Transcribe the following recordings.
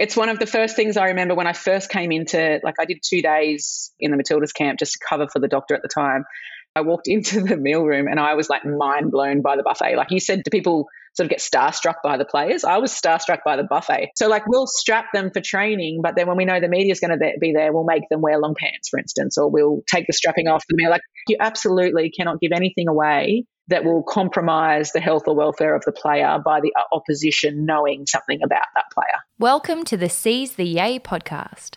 it's one of the first things I remember when I first came into, like, I did two days in the Matildas camp just to cover for the doctor at the time. I walked into the meal room and I was like mind blown by the buffet. Like you said, do people sort of get starstruck by the players? I was starstruck by the buffet. So like we'll strap them for training, but then when we know the media is going to be there, we'll make them wear long pants, for instance, or we'll take the strapping off the meal. Like you absolutely cannot give anything away that will compromise the health or welfare of the player by the opposition knowing something about that player. Welcome to the Seize the Yay podcast.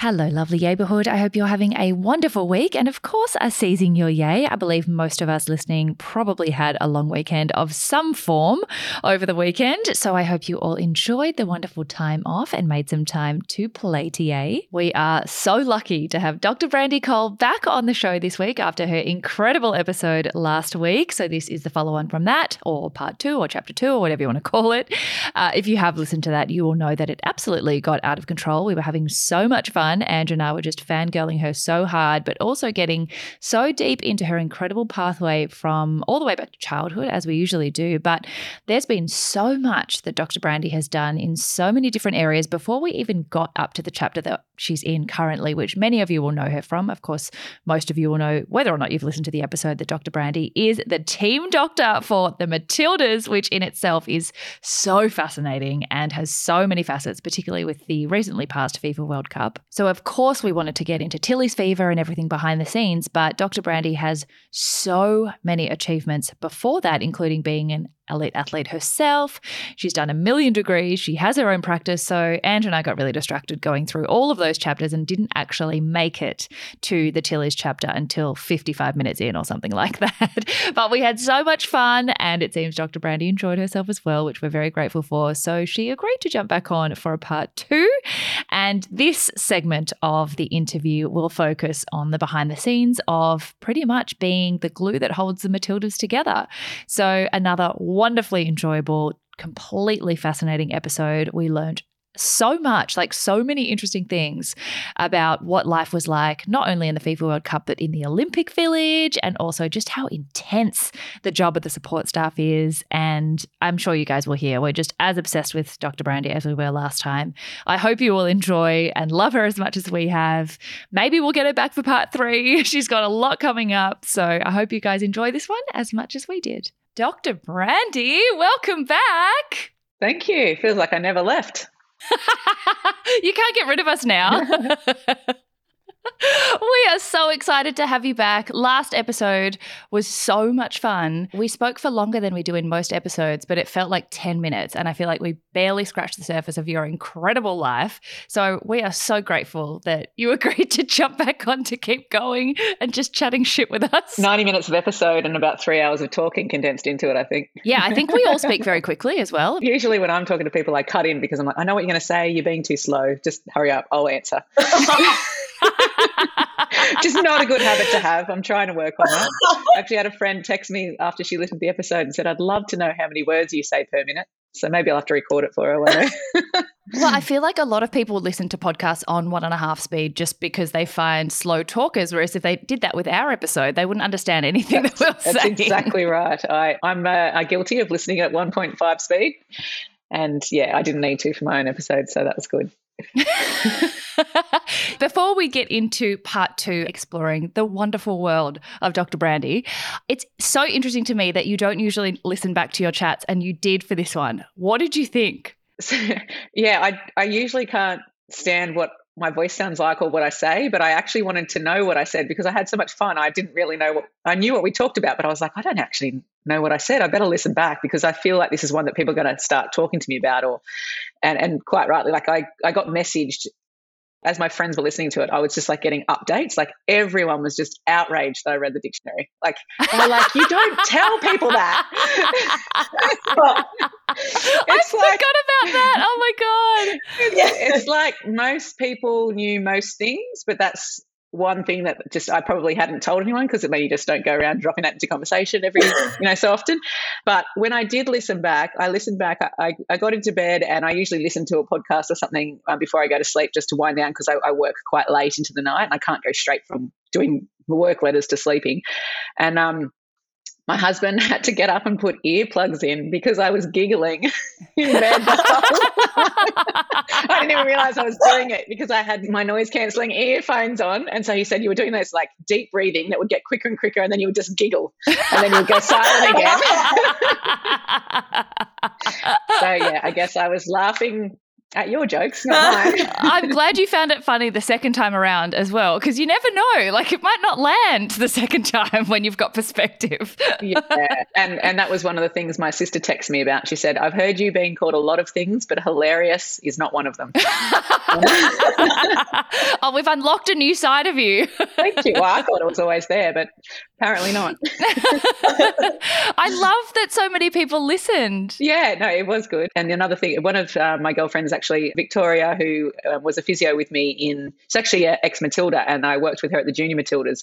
Hello, lovely neighborhood. I hope you're having a wonderful week and, of course, are seizing your yay. I believe most of us listening probably had a long weekend of some form over the weekend. So I hope you all enjoyed the wonderful time off and made some time to play yay. We are so lucky to have Dr. Brandi Cole back on the show this week after her incredible episode last week. So this is the follow on from that, or part two, or chapter two, or whatever you want to call it. Uh, if you have listened to that, you will know that it absolutely got out of control. We were having so much fun Andrew and I were just fangirling her so hard, but also getting so deep into her incredible pathway from all the way back to childhood, as we usually do. But there's been so much that Dr. Brandi has done in so many different areas before we even got up to the chapter that she's in currently, which many of you will know her from. Of course, most of you will know whether or not you've listened to the episode that Dr. Brandi is the team doctor for the Matildas, which in itself is so fascinating and has so many facets, particularly with the recently passed FIFA World Cup. So, of course, we wanted to get into Tilly's fever and everything behind the scenes, but Dr. Brandi has so many achievements before that, including being an elite athlete herself. She's done a million degrees. She has her own practice. So Andrew and I got really distracted going through all of those chapters and didn't actually make it to the Tilly's chapter until 55 minutes in or something like that. but we had so much fun and it seems Dr. Brandi enjoyed herself as well, which we're very grateful for. So she agreed to jump back on for a part two. And this segment of the interview will focus on the behind the scenes of pretty much being the glue that holds the Matildas together. So another wonderfully enjoyable, completely fascinating episode. We learned so much, like so many interesting things about what life was like, not only in the FIFA World Cup, but in the Olympic Village, and also just how intense the job of the support staff is. And I'm sure you guys will hear, we're just as obsessed with Dr. Brandi as we were last time. I hope you will enjoy and love her as much as we have. Maybe we'll get her back for part three. She's got a lot coming up. So I hope you guys enjoy this one as much as we did. Dr. Brandi, welcome back. Thank you. Feels like I never left. you can't get rid of us now. we are so excited to have you back. Last episode was so much fun. We spoke for longer than we do in most episodes, but it felt like 10 minutes. And I feel like we barely scratched the surface of your incredible life. So we are so grateful that you agreed to jump back on to keep going and just chatting shit with us. 90 minutes of episode and about three hours of talking condensed into it, I think. Yeah, I think we all speak very quickly as well. Usually when I'm talking to people, I cut in because I'm like, I know what you're going to say. You're being too slow. Just hurry up. I'll answer. Just not a good habit to have. I'm trying to work on that. I actually had a friend text me after she listened to the episode and said, I'd love to know how many words you say per minute. So maybe I'll have to record it for her. well, I feel like a lot of people listen to podcasts on one and a half speed just because they find slow talkers. Whereas if they did that with our episode, they wouldn't understand anything that's, that we're that's saying. exactly right. I, I'm uh, guilty of listening at 1.5 speed. And yeah, I didn't need to for my own episode. So that was good. Before we get into part two, exploring the wonderful world of Dr. Brandi, it's so interesting to me that you don't usually listen back to your chats and you did for this one. What did you think? So, yeah, I, I usually can't stand what my voice sounds like or what I say, but I actually wanted to know what I said because I had so much fun. I didn't really know what I knew what we talked about, but I was like, I don't actually know what I said. I better listen back because I feel like this is one that people are going to start talking to me about or and and quite rightly like I I got messaged as my friends were listening to it, I was just like getting updates. Like everyone was just outraged that I read the dictionary. Like, they're like, you don't tell people that. I forgot about that. Oh my God. It's, it's like most people knew most things, but that's one thing that just I probably hadn't told anyone because it mean you just don't go around dropping that into conversation every you know so often. But when I did listen back, I listened back. I, I got into bed and I usually listen to a podcast or something uh, before I go to sleep just to wind down because I, I work quite late into the night and I can't go straight from doing work letters to sleeping. And um, my husband had to get up and put earplugs in because I was giggling in bed. I didn't even realize I was doing it because I had my noise cancelling earphones on. And so he said you were doing this like deep breathing that would get quicker and quicker, and then you would just giggle, and then you would go silent again. so yeah, I guess I was laughing at your jokes, not mine. I'm glad you found it funny the second time around as well, because you never know. Like it might not land the second time when you've got perspective. yeah, and and that was one of the things my sister texted me about. She said, "I've heard you being called a lot of things, but hilarious is not one of them." oh, we've unlocked a new side of you. Thank you. Well, I thought it was always there, but apparently not. I love that so many people listened. Yeah, no, it was good. And another thing, one of uh, my girlfriends actually, Victoria, who uh, was a physio with me in, it's actually ex Matilda, and I worked with her at the Junior Matildas.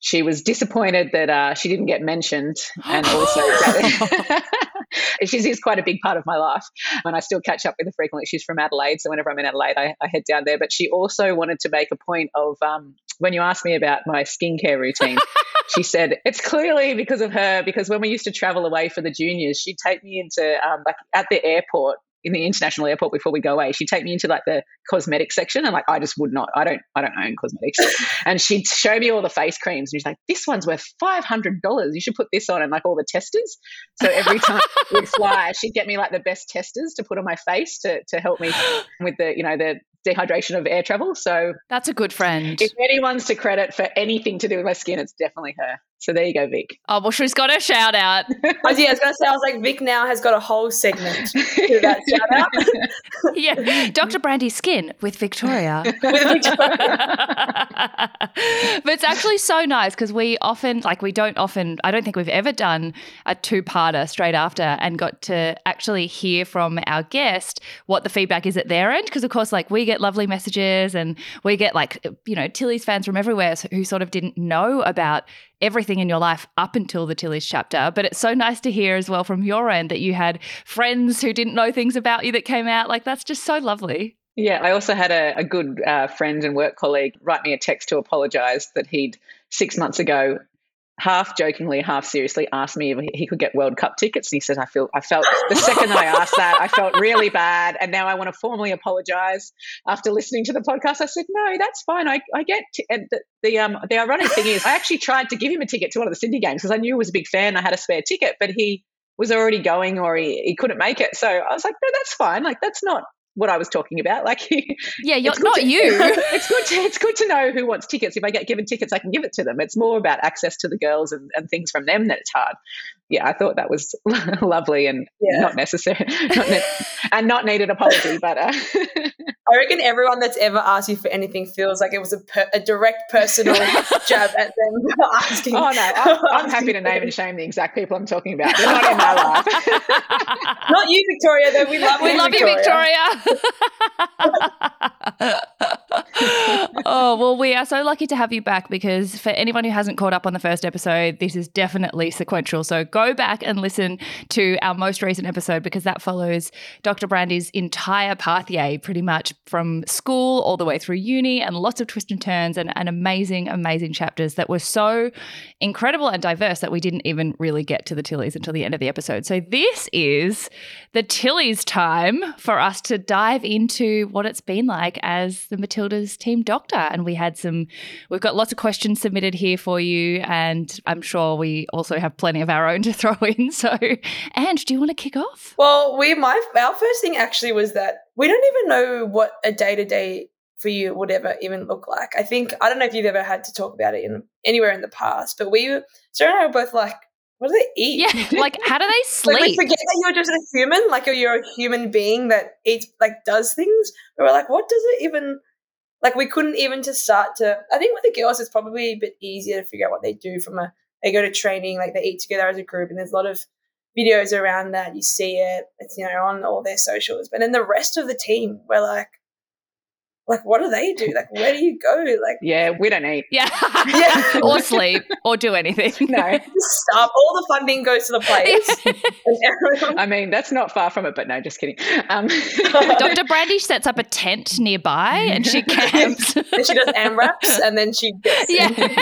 She was disappointed that uh, she didn't get mentioned, and also she's quite a big part of my life, and I still catch up with her frequently. She's from Adelaide, so whenever I'm in Adelaide, I, I head down there. But she also wanted to make a point of um, when you asked me about my skincare routine. she said it's clearly because of her because when we used to travel away for the juniors she'd take me into um, like at the airport in the international airport before we go away, she'd take me into like the cosmetic section and like I just would not. I don't I don't own cosmetics. and she'd show me all the face creams and she's like, This one's worth five hundred dollars. You should put this on and like all the testers. So every time we'd fly, she'd get me like the best testers to put on my face to to help me with the, you know, the dehydration of air travel. So that's a good friend. If anyone's to credit for anything to do with my skin, it's definitely her. So there you go, Vic. Oh well, she's got a shout out. I was, yeah, I was going to say, I was like, Vic now has got a whole segment to that shout out. yeah, Dr. Brandi's skin with Victoria. with Victoria. but it's actually so nice because we often, like, we don't often. I don't think we've ever done a two-parter straight after and got to actually hear from our guest what the feedback is at their end. Because of course, like, we get lovely messages and we get like, you know, Tilly's fans from everywhere who sort of didn't know about everything in your life up until the Tilly's chapter. But it's so nice to hear as well from your end that you had friends who didn't know things about you that came out. Like that's just so lovely. Yeah, I also had a, a good uh, friend and work colleague write me a text to apologise that he'd six months ago half jokingly, half seriously asked me if he could get World Cup tickets. And he said, I feel, I felt the second that I asked that, I felt really bad. And now I want to formally apologize after listening to the podcast. I said, no, that's fine. I, I get, t-. and the, the, um, the ironic thing is I actually tried to give him a ticket to one of the Sydney games because I knew he was a big fan. I had a spare ticket, but he was already going or he, he couldn't make it. So I was like, no, that's fine. Like, that's not, what I was talking about. Like, yeah, you're not to, you. it's good. To, it's good to know who wants tickets. If I get given tickets, I can give it to them. It's more about access to the girls and, and things from them that it's hard. Yeah, I thought that was lovely and yeah. not necessary, not ne- and not needed apology. But uh, I reckon everyone that's ever asked you for anything feels like it was a, per- a direct personal jab at them asking. Oh no, I'm, I'm happy to name and shame the exact people I'm talking about. They're not in my life. not you, Victoria. Though we love we you, love Victoria. you, Victoria. oh well, we are so lucky to have you back because for anyone who hasn't caught up on the first episode, this is definitely sequential. So go back and listen to our most recent episode because that follows Dr. Brandi's entire pathway, pretty much from school all the way through uni and lots of twists and turns and, and amazing, amazing chapters that were so incredible and diverse that we didn't even really get to the Tillies until the end of the episode. So this is the Tillies time for us to dive into what it's been like as the Matildas team doctor. And we had some, we've got lots of questions submitted here for you. And I'm sure we also have plenty of our own to throw in. So, Ange, do you want to kick off? Well, we, my, our first thing actually was that we don't even know what a day to day for you would ever even look like. I think I don't know if you've ever had to talk about it in anywhere in the past, but we Sarah and I were both like, what do they eat? Yeah, like how do they sleep? like we forget that you're just a human, like you're a human being that eats like does things. But we're like, what does it even like we couldn't even to start to I think with the girls it's probably a bit easier to figure out what they do from a they go to training, like they eat together as a group and there's a lot of videos around that. You see it, it's you know, on all their socials. But then the rest of the team, we're like, like what do they do? Like where do you go? Like yeah we don't eat. Yeah, yeah. or sleep or do anything. No. Stop. All the funding goes to the players. I mean that's not far from it but no just kidding. Um. dr brandi sets up a tent nearby and she camps. And she does AMRAPs and then she gets yeah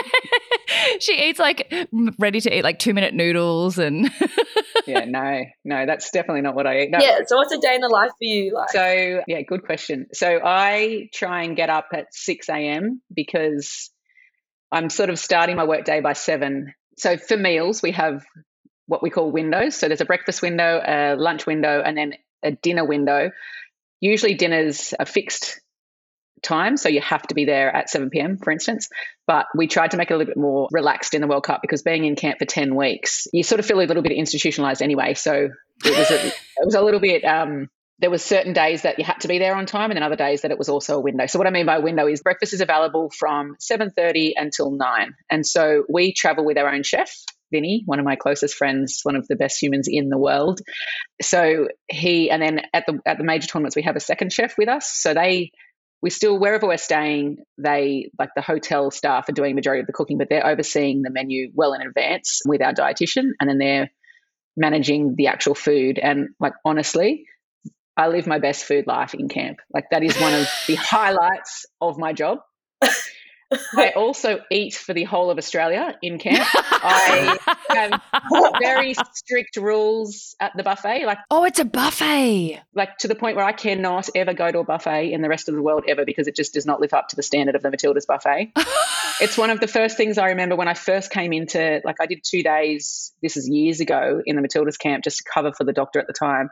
she eats like ready to eat like two minute noodles and yeah no no that's definitely not what i eat no. yeah so what's a day in the life for you like so yeah good question so i try and get up at 6 a.m. because I'm sort of starting my work day by 7. So for meals, we have what we call windows. So there's a breakfast window, a lunch window, and then a dinner window. Usually dinners are fixed time, so you have to be there at 7 p.m., for instance. But we tried to make it a little bit more relaxed in the World Cup because being in camp for 10 weeks, you sort of feel a little bit institutionalized anyway. So it was a, it was a little bit um, there was certain days that you had to be there on time and then other days that it was also a window. So what I mean by window is breakfast is available from 7:30 until 9. And so we travel with our own chef, Vinny, one of my closest friends, one of the best humans in the world. So he and then at the at the major tournaments we have a second chef with us. So they we still wherever we're staying, they like the hotel staff are doing majority of the cooking, but they're overseeing the menu well in advance with our dietitian and then they're managing the actual food and like honestly I live my best food life in camp. Like that is one of the highlights of my job. I also eat for the whole of Australia in camp. I have very strict rules at the buffet. Like oh, it's a buffet. Like to the point where I cannot ever go to a buffet in the rest of the world ever because it just does not live up to the standard of the Matildas buffet. it's one of the first things I remember when I first came into. Like I did two days. This is years ago in the Matildas camp just to cover for the doctor at the time,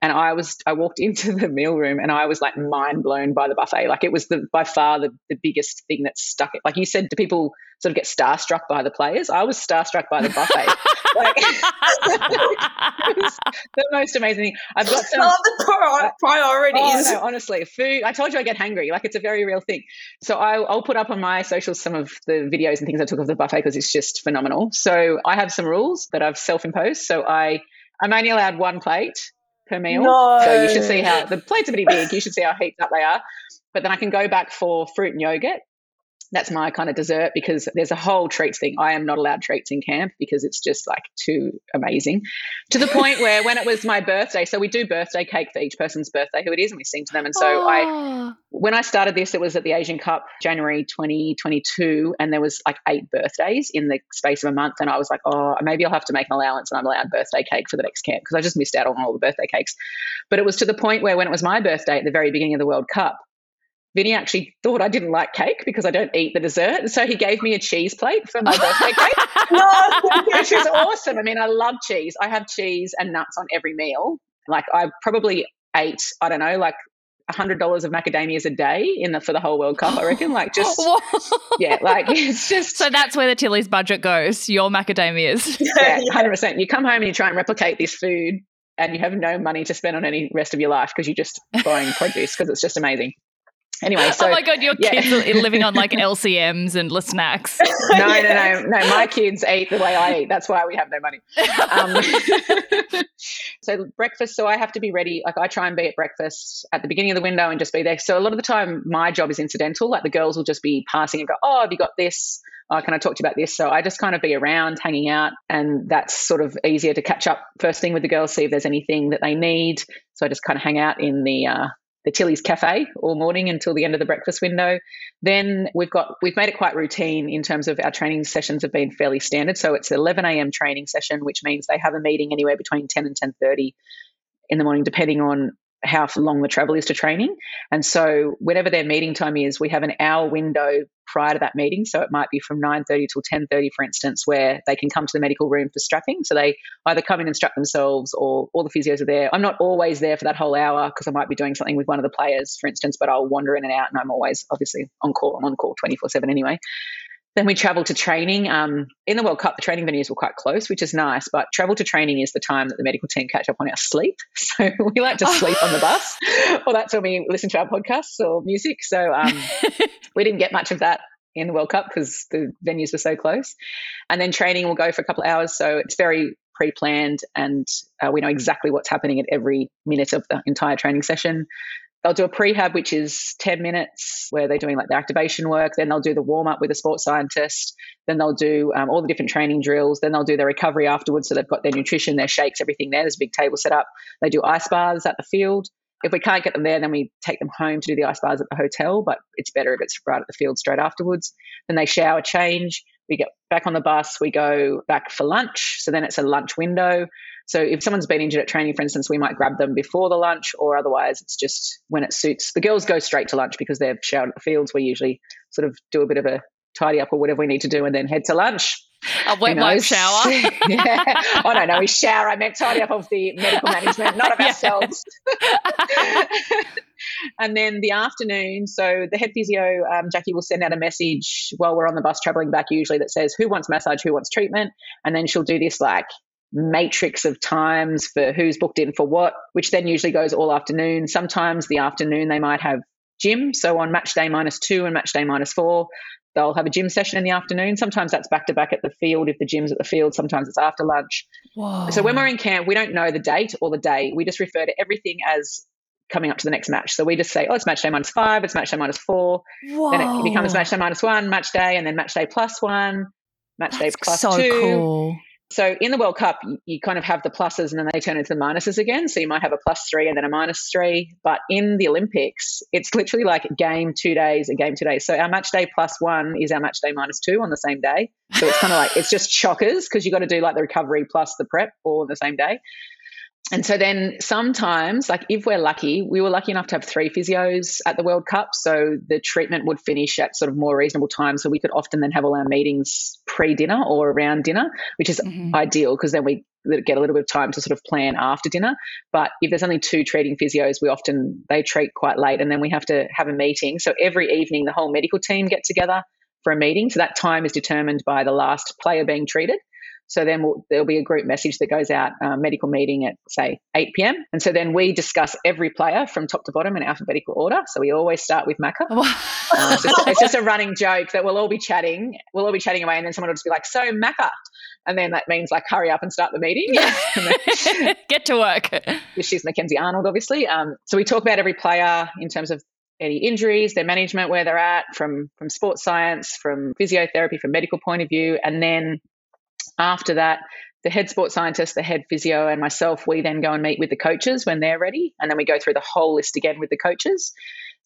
and I was I walked into the meal room and I was like mind blown by the buffet. Like it was the by far the, the biggest thing that stuck it. Like you said, do people sort of get starstruck by the players? I was starstruck by the buffet. like the most amazing thing. I've got some the uh, priorities. Oh, no, honestly, food. I told you I get hungry. Like it's a very real thing. So I, I'll put up on my socials some of the videos and things I took of the buffet because it's just phenomenal. So I have some rules that I've self imposed. So I I'm only allowed one plate per meal. No. So you should see how the plates are pretty big. You should see how heaped up they are. But then I can go back for fruit and yogurt that's my kind of dessert because there's a whole treats thing. I am not allowed treats in camp because it's just like too amazing. To the point where when it was my birthday, so we do birthday cake for each person's birthday who it is, and we sing to them. And so oh. I, when I started this, it was at the Asian Cup January 2022, and there was like eight birthdays in the space of a month, and I was like, oh, maybe I'll have to make an allowance and I'm allowed birthday cake for the next camp because I just missed out on all the birthday cakes. But it was to the point where when it was my birthday at the very beginning of the World Cup, Vinny actually thought I didn't like cake because I don't eat the dessert. And so he gave me a cheese plate for my birthday cake, which is awesome. I mean, I love cheese. I have cheese and nuts on every meal. Like I probably ate, I don't know, like hundred dollars of macadamias a day in the for the whole World Cup. I reckon, like just yeah, like it's just. So that's where the Tilly's budget goes. Your macadamias. Yeah, hundred percent. You come home and you try and replicate this food, and you have no money to spend on any rest of your life because you're just buying produce because it's just amazing. Anyway, so oh my god, your yeah. kids are living on like LCMs and Snacks. no, no, no, no. My kids eat the way I eat. That's why we have no money. Um, so breakfast. So I have to be ready. Like I try and be at breakfast at the beginning of the window and just be there. So a lot of the time, my job is incidental. Like the girls will just be passing and go, "Oh, have you got this?" Oh, can I talk to you about this? So I just kind of be around, hanging out, and that's sort of easier to catch up first thing with the girls, see if there's anything that they need. So I just kind of hang out in the uh, the Tilly's Cafe all morning until the end of the breakfast window. Then we've got we've made it quite routine in terms of our training sessions have been fairly standard. So it's 11 a.m. training session, which means they have a meeting anywhere between 10 and 10:30 in the morning, depending on how long the travel is to training. And so whenever their meeting time is, we have an hour window prior to that meeting. So it might be from 9.30 till 10.30, for instance, where they can come to the medical room for strapping. So they either come in and strap themselves or all the physios are there. I'm not always there for that whole hour because I might be doing something with one of the players, for instance, but I'll wander in and out and I'm always obviously on call. I'm on call 24 7 anyway. Then we travel to training. Um, in the World Cup, the training venues were quite close, which is nice. But travel to training is the time that the medical team catch up on our sleep. So we like to sleep on the bus, or that's when we listen to our podcasts or music. So um, we didn't get much of that in the World Cup because the venues were so close. And then training will go for a couple of hours, so it's very pre-planned, and uh, we know exactly what's happening at every minute of the entire training session. They'll do a prehab, which is 10 minutes, where they're doing like the activation work. Then they'll do the warm up with a sports scientist. Then they'll do um, all the different training drills. Then they'll do their recovery afterwards. So they've got their nutrition, their shakes, everything there. There's a big table set up. They do ice baths at the field. If we can't get them there, then we take them home to do the ice baths at the hotel, but it's better if it's right at the field straight afterwards. Then they shower, change. We get back on the bus. We go back for lunch. So then it's a lunch window. So if someone's been injured at training, for instance, we might grab them before the lunch, or otherwise it's just when it suits. The girls go straight to lunch because they're showered at the fields. We usually sort of do a bit of a tidy up or whatever we need to do and then head to lunch. A wet wipe shower. yeah. Oh no, no, we shower. I meant tidy up of the medical management, not of ourselves. and then the afternoon, so the head physio, um, Jackie, will send out a message while we're on the bus traveling back, usually that says who wants massage, who wants treatment, and then she'll do this like matrix of times for who's booked in for what, which then usually goes all afternoon. Sometimes the afternoon they might have gym. So on match day minus two and match day minus four, they'll have a gym session in the afternoon. Sometimes that's back to back at the field if the gym's at the field. Sometimes it's after lunch. Whoa. So when we're in camp, we don't know the date or the day. We just refer to everything as coming up to the next match. So we just say, oh, it's match day minus five, it's match day minus four. Whoa. Then it becomes match day minus one, match day, and then match day plus one, match That's day plus so two. cool. So in the World Cup, you, kind of have the pluses and then they turn into the minuses again. So you might have a plus three and then a minus three. But in the Olympics, it's literally like a game two days, a game two days. So our match day plus one is our match day minus two on the same day. So it's kind of like, it's just shockers because you've got to do like the recovery plus the prep all on the same day and so then sometimes, like if we're lucky, we were lucky enough to have three physios at the World Cup. So the treatment would finish at sort of more reasonable time. So we could often then have all our meetings pre dinner or around dinner, which is Mhm. ideal because then we get a little bit of time to sort of plan after dinner. But if there's only two treating physios, we often they treat quite late and then we have to have a meeting. So every evening, the whole medical team get together for a meeting. So that time is determined by the last player being treated. So then we'll, there'll be a group message that goes out, uh, medical meeting at say 8 p.m. And so then we discuss every player from top to bottom in alphabetical order. So we always start with Macca. Uh, it's, just, it's just a running joke that we'll all be chatting. We'll all be chatting away, and then someone will just be like, "So Macca," and then that means like, "Hurry up and start the meeting." Get to work. She's Mackenzie Arnold, obviously. Um, so we talk about every player in terms of any injuries, their management, where they're at, from from sports science, from physiotherapy, from medical point of view, and then after that, the head sports scientist, the head physio, and myself, we then go and meet with the coaches when they're ready. And then we go through the whole list again with the coaches.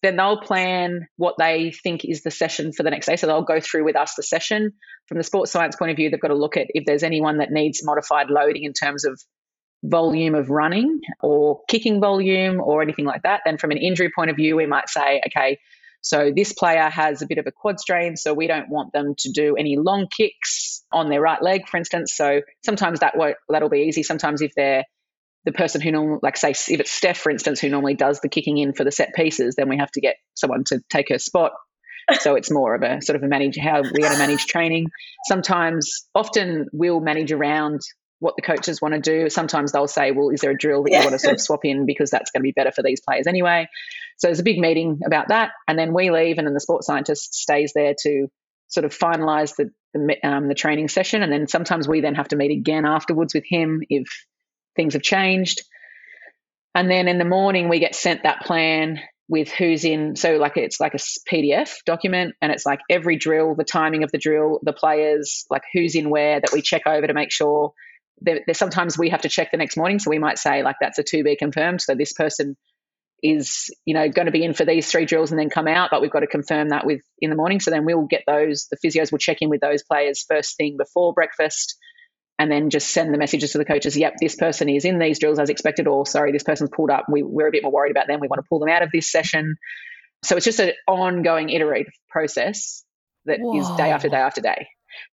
Then they'll plan what they think is the session for the next day. So they'll go through with us the session. From the sports science point of view, they've got to look at if there's anyone that needs modified loading in terms of volume of running or kicking volume or anything like that. Then from an injury point of view, we might say, okay, so this player has a bit of a quad strain, so we don't want them to do any long kicks on their right leg, for instance. So sometimes that won't, that'll be easy. Sometimes if they're the person who normally, like say, if it's Steph, for instance, who normally does the kicking in for the set pieces, then we have to get someone to take her spot. So it's more of a sort of a manage how we're going to manage training. Sometimes, often we'll manage around what the coaches want to do. Sometimes they'll say, well, is there a drill that Yeah. you want to sort of swap in because that's going to be better for these players anyway? So there's a big meeting about that. And then we leave, and then the sports scientist stays there to sort of finalize the, the, um, the training session. And then sometimes we then have to meet again afterwards with him if things have changed. And then in the morning, we get sent that plan with who's in. So, like, it's like a PDF document, and it's like every drill, the timing of the drill, the players, like who's in where that we check over to make sure. There, there's sometimes we have to check the next morning. So, we might say, like, that's a to be confirmed. So, this person is, you know, going to be in for these three drills and then come out, but we've got to confirm that with in the morning. So, then we'll get those, the physios will check in with those players first thing before breakfast and then just send the messages to the coaches. Yep, this person is in these drills as expected, or sorry, this person's pulled up. We, we're a bit more worried about them. We want to pull them out of this session. So it's just an ongoing iterative process that Whoa. is day after day after day.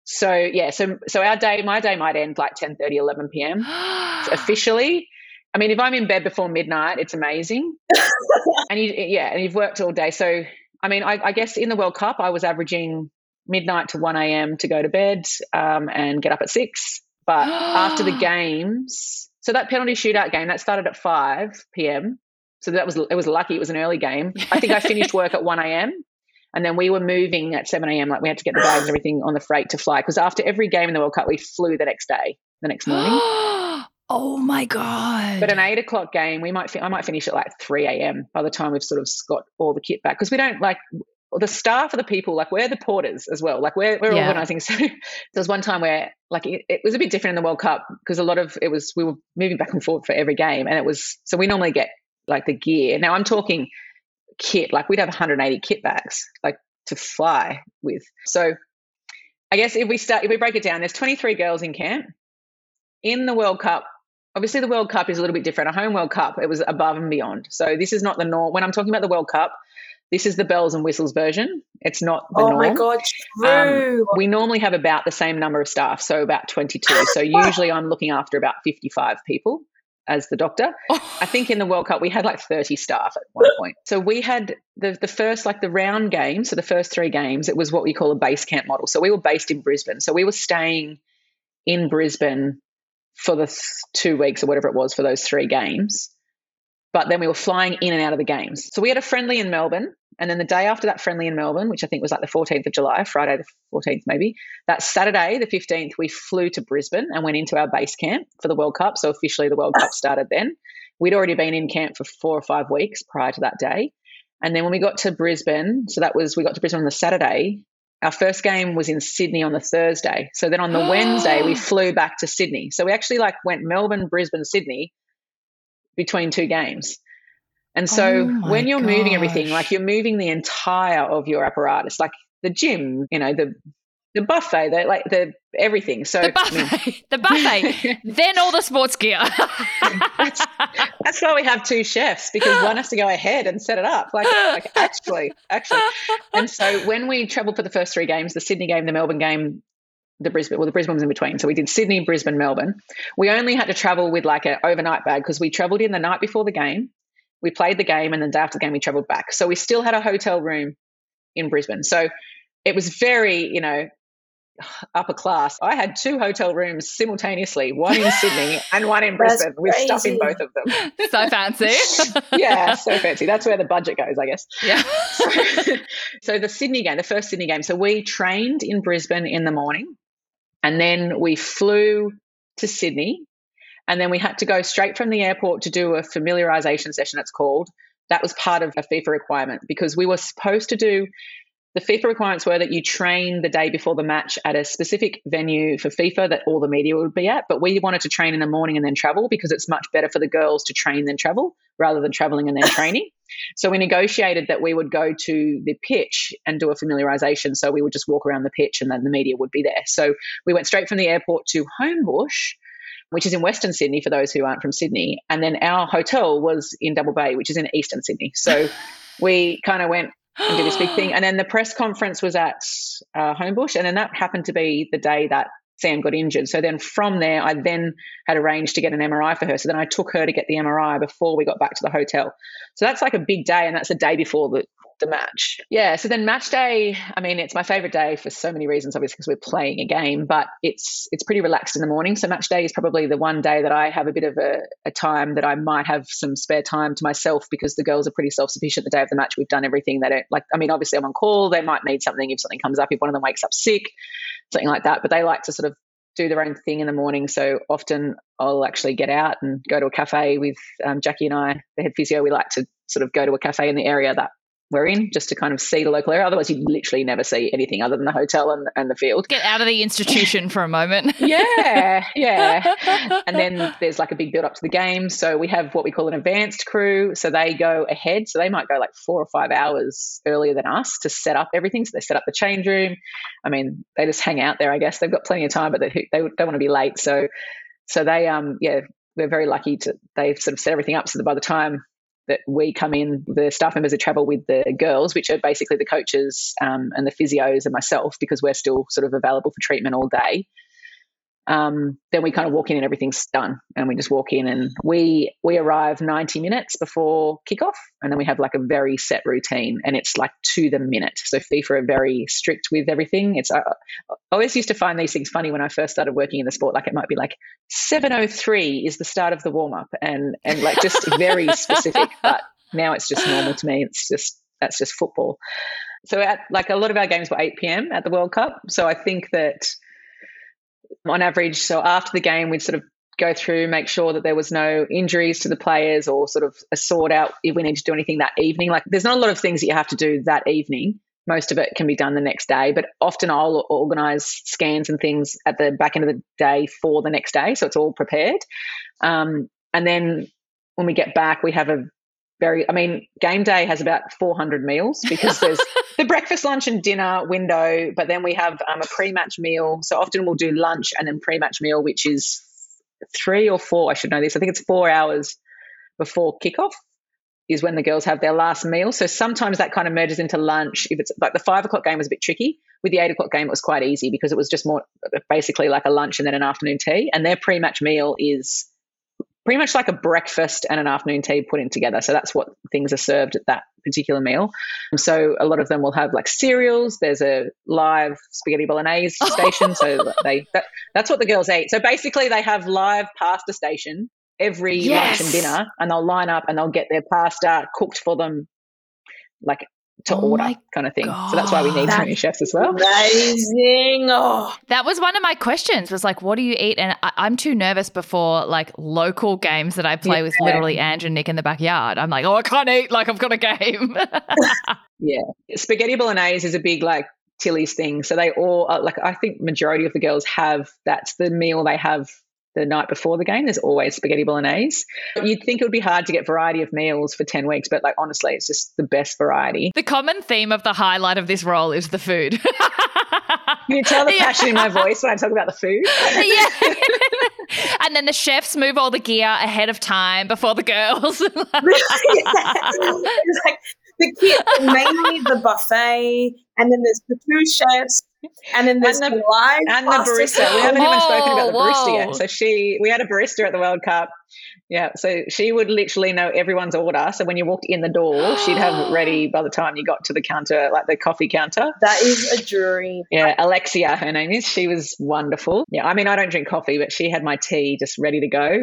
So yeah, so so our day, my day might end like 10, 30, 11 p.m. officially. I mean, if I'm in bed before midnight, it's amazing. and you, yeah, and you've worked all day. So I mean, I, I guess in the World Cup, I was averaging midnight to 1 a.m. to go to bed um, and get up at six. But after the games, so that penalty shootout game that started at 5 p.m. So that was it was lucky it was an early game. I think I finished work at 1 a.m. And then we were moving at 7 a.m. Like we had to get the bags and everything on the freight to fly because after every game in the World Cup, we flew the next day, the next morning. oh my god! But an eight o'clock game, we might fi- I might finish at like 3 a.m. By the time we've sort of got all the kit back because we don't like the staff are the people like we're the porters as well like we're, we're yeah. organizing so there was one time where like it, it, was a bit different in the world cup because a lot of it was we were moving back and forth for every game and it was so we normally get like the gear now i'm talking kit like we'd have 180 kit bags like to fly with so i guess if we start if we break it down there's 23 girls in camp in the world cup obviously the world cup is a little bit different a home world cup it was above and beyond so this is not the norm when i'm talking about the world cup this is the bells and whistles version. It's not the oh norm. my god, true. Um, we normally have about the same number of staff, so about 22. so usually I'm looking after about 55 people as the doctor. Oh. I think in the World Cup we had like 30 staff at one point. So we had the the first like the round game, so the first three games, it was what we call a base camp model. So we were based in Brisbane. So we were staying in Brisbane for the two weeks or whatever it was for those three games but then we were flying in and out of the games. So we had a friendly in Melbourne. And then the day after that friendly in Melbourne, which I think was like the 14th of July, Friday the 14th maybe, that Saturday, the 15th, we flew to Brisbane and went into our base camp for the World Cup. So officially the World Cup started then. We'd already been in camp for four or five weeks prior to that day. And then when we got to Brisbane, so that was, we got to Brisbane on the Saturday. Our first game was in Sydney on the Thursday. So then on the Wednesday, we flew back to Sydney. So we actually like went Melbourne, Brisbane, Sydney between two games. And so oh when you're gosh. moving everything, like you're moving the entire of your apparatus, like the gym, you know, the the buffet, the like the everything. So the buffet, the buffet, then all the sports gear. that's, that's, why we have two chefs because one has to go ahead and set it up. Like, like actually, actually. And so when we traveled for the first three games, the Sydney game, the Melbourne game, the Brisbane, well, the Brisbane was in between. So we did Sydney, Brisbane, Melbourne. We only had to travel with like an overnight bag because we traveled in the night before the game. We played the game, and then the day after the game, we traveled back. So we still had a hotel room in Brisbane. So it was very, you know, upper class. I had two hotel rooms simultaneously, one in Sydney and one in Brisbane, with stuff in both of them. So fancy. yeah, so fancy. That's where the budget goes, I guess. Yeah. so, so the Sydney game, the first Sydney game. So we trained in Brisbane in the morning and then we flew to Sydney. And then we had to go straight from the airport to do a familiarization session, it's called. That was part of a FIFA requirement because we were supposed to do the FIFA requirements were that you train the day before the match at a specific venue for FIFA that all the media would be at. But we wanted to train in the morning and then travel because it's much better for the girls to train than travel rather than traveling and then training. So we negotiated that we would go to the pitch and do a familiarization. So we would just walk around the pitch and then the media would be there. So we went straight from the airport to Homebush, which is in Western Sydney for those who aren't from Sydney. And then our hotel was in Double Bay, which is in Eastern Sydney. So we kind of went and did this big thing. And then the press conference was at uh, Homebush, and then that happened to be the day that Sam got injured. So then from there, I then had arranged to get an MRI for her. So then I took her to get the MRI before we got back to the hotel. So that's like a big day, and that's the day before the the match. Yeah. So then match day, I mean, it's my favorite day for so many reasons, obviously, because we're playing a game, but it's it's pretty relaxed in the morning. So match day is probably the one day that I have a bit of a, a time that I might have some spare time to myself because the girls are pretty self sufficient the day of the match. We've done everything that it like I mean, obviously I'm on call. They might need something if something comes up, if one of them wakes up sick, something like that. But they like to sort of do their own thing in the morning. So often I'll actually get out and go to a cafe with um, Jackie and I, the head physio. We like to sort of go to a cafe in the area that we're in just to kind of see the local area. Otherwise, you literally never see anything other than the hotel and, and the field. Get out of the institution for a moment. yeah, yeah. And then there's like a big build up to the game. So we have what we call an advanced crew. So they go ahead. So they might go like four or five hours earlier than us to set up everything. So they set up the change room. I mean, they just hang out there, I guess. They've got plenty of time, but they, they don't want to be late. So, so they, um, yeah, we're very lucky to, they've sort of set everything up so that by the time that we come in, the staff members that travel with the girls, which are basically the coaches um, and the physios and myself, because we're still sort of available for treatment all day um, then we kind of walk in and everything's done. And we just walk in and we we arrive 90 minutes before kickoff. And then we have like a very set routine and it's like to the minute. So FIFA are very strict with everything. It's I, I always used to find these things funny when I first started working in the sport. Like it might be like 703 is the start of the warm up and and like just very specific but now it's just normal to me. It's just that's just football. So at like a lot of our games were 8 p.m. at the World Cup. So I think that on average. So after the game, we'd sort of go through, make sure that there was no injuries to the players or sort of sort out if we need to do anything that evening. Like there's not a lot of things that you have to do that evening. Most of it can be done the next day, but often I'll organize scans and things at the back end of the day for the next day. So it's all prepared. Um, and then when we get back, we have a very, I mean, game day has about 400 meals because there's the breakfast, lunch, and dinner window, but then we have um, a pre match meal. So often we'll do lunch and then pre match meal, which is three or four, I should know this. I think it's four hours before kickoff is when the girls have their last meal. So sometimes that kind of merges into lunch. If it's like the five o'clock game was a bit tricky. With the eight o'clock game, it was quite easy because it was just more basically like a lunch and then an afternoon tea. And their pre match meal is pretty much like a breakfast and an afternoon tea put in together. So that's what things are served at that particular meal. Um, so a lot of them will have like cereals. There's a live spaghetti bolognese station. so they that, that's what the girls eat. So basically, they have live pasta station every yes. lunch and dinner, and they'll line up and they'll get their pasta cooked for them like to oh order kind of thing. God. So that's why we need training chefs as well. Amazing. Oh. That was one of my questions was like, what do you eat? And I, am too nervous before like local games that I play yeah. with literally Andrew and Nick in the backyard. I'm like, oh, I can't eat like I've got a game. yeah. Spaghetti bolognese is a big like Tilly's thing. So they all uh, like I think majority of the girls have that's the meal they have the night before the game. There's always spaghetti bolognese. You'd think it would be hard to get variety of meals for 10 weeks, but like honestly, it's just the best variety. The common theme of the highlight of this role is the food. you tell the passion yeah. in my voice when I talk about the food. yeah. and then the chefs move all the gear ahead of time before the girls. like the kids, mainly the buffet, and then there's the two chefs and then there's and the, live and the barista. We haven't even spoken about the barista yet. So she, we had a barista at the World Cup. Yeah, so she would literally know everyone's order. So when you walked in the door, she'd have it ready by the time you got to the counter, like the coffee counter. That is a dream. Yeah, Alexia, her name is. She was wonderful. Yeah, I mean, I don't drink coffee, but she had my tea just ready to go.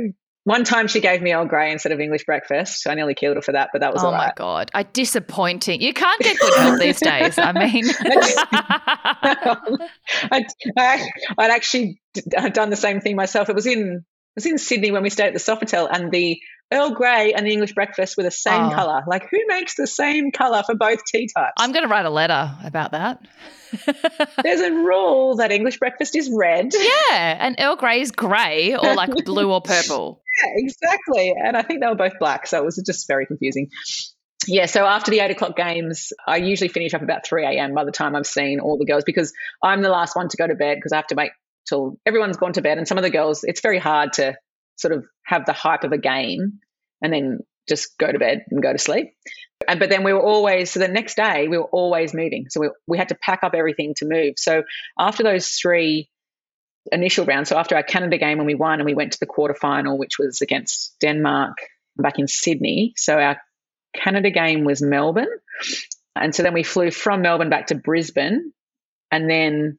One time she gave me Earl Grey instead of English breakfast. I nearly killed her for that, but that was oh all right. Oh my god, I disappointing. You can't get good help these days. I mean, I'd, I, would actually done the same thing myself. It was in it was in Sydney when we stayed at the Sofitel, and the Earl Grey and the English breakfast were the same oh. color. Like, who makes the same color for both tea types? I'm going to write a letter about that. There's a rule that English breakfast is red. Yeah, and Earl Grey is grey or like blue or purple. Yeah, exactly. And I think they were both black, so it was just very confusing. Yeah, so after the eight o'clock games, I usually finish up about 3 a.m. by the time I've seen all the girls because I'm the last one to go to bed because I have to wait till everyone's gone to bed. And some of the girls, it's very hard to sort of have the hype of a game and then just go to bed and go to sleep. And but then we were always so the next day we were always moving. So we we had to pack up everything to move. So after those three initial rounds, so after our Canada game when we won and we went to the quarterfinal, which was against Denmark back in Sydney. So our Canada game was Melbourne. And so then we flew from Melbourne back to Brisbane. And then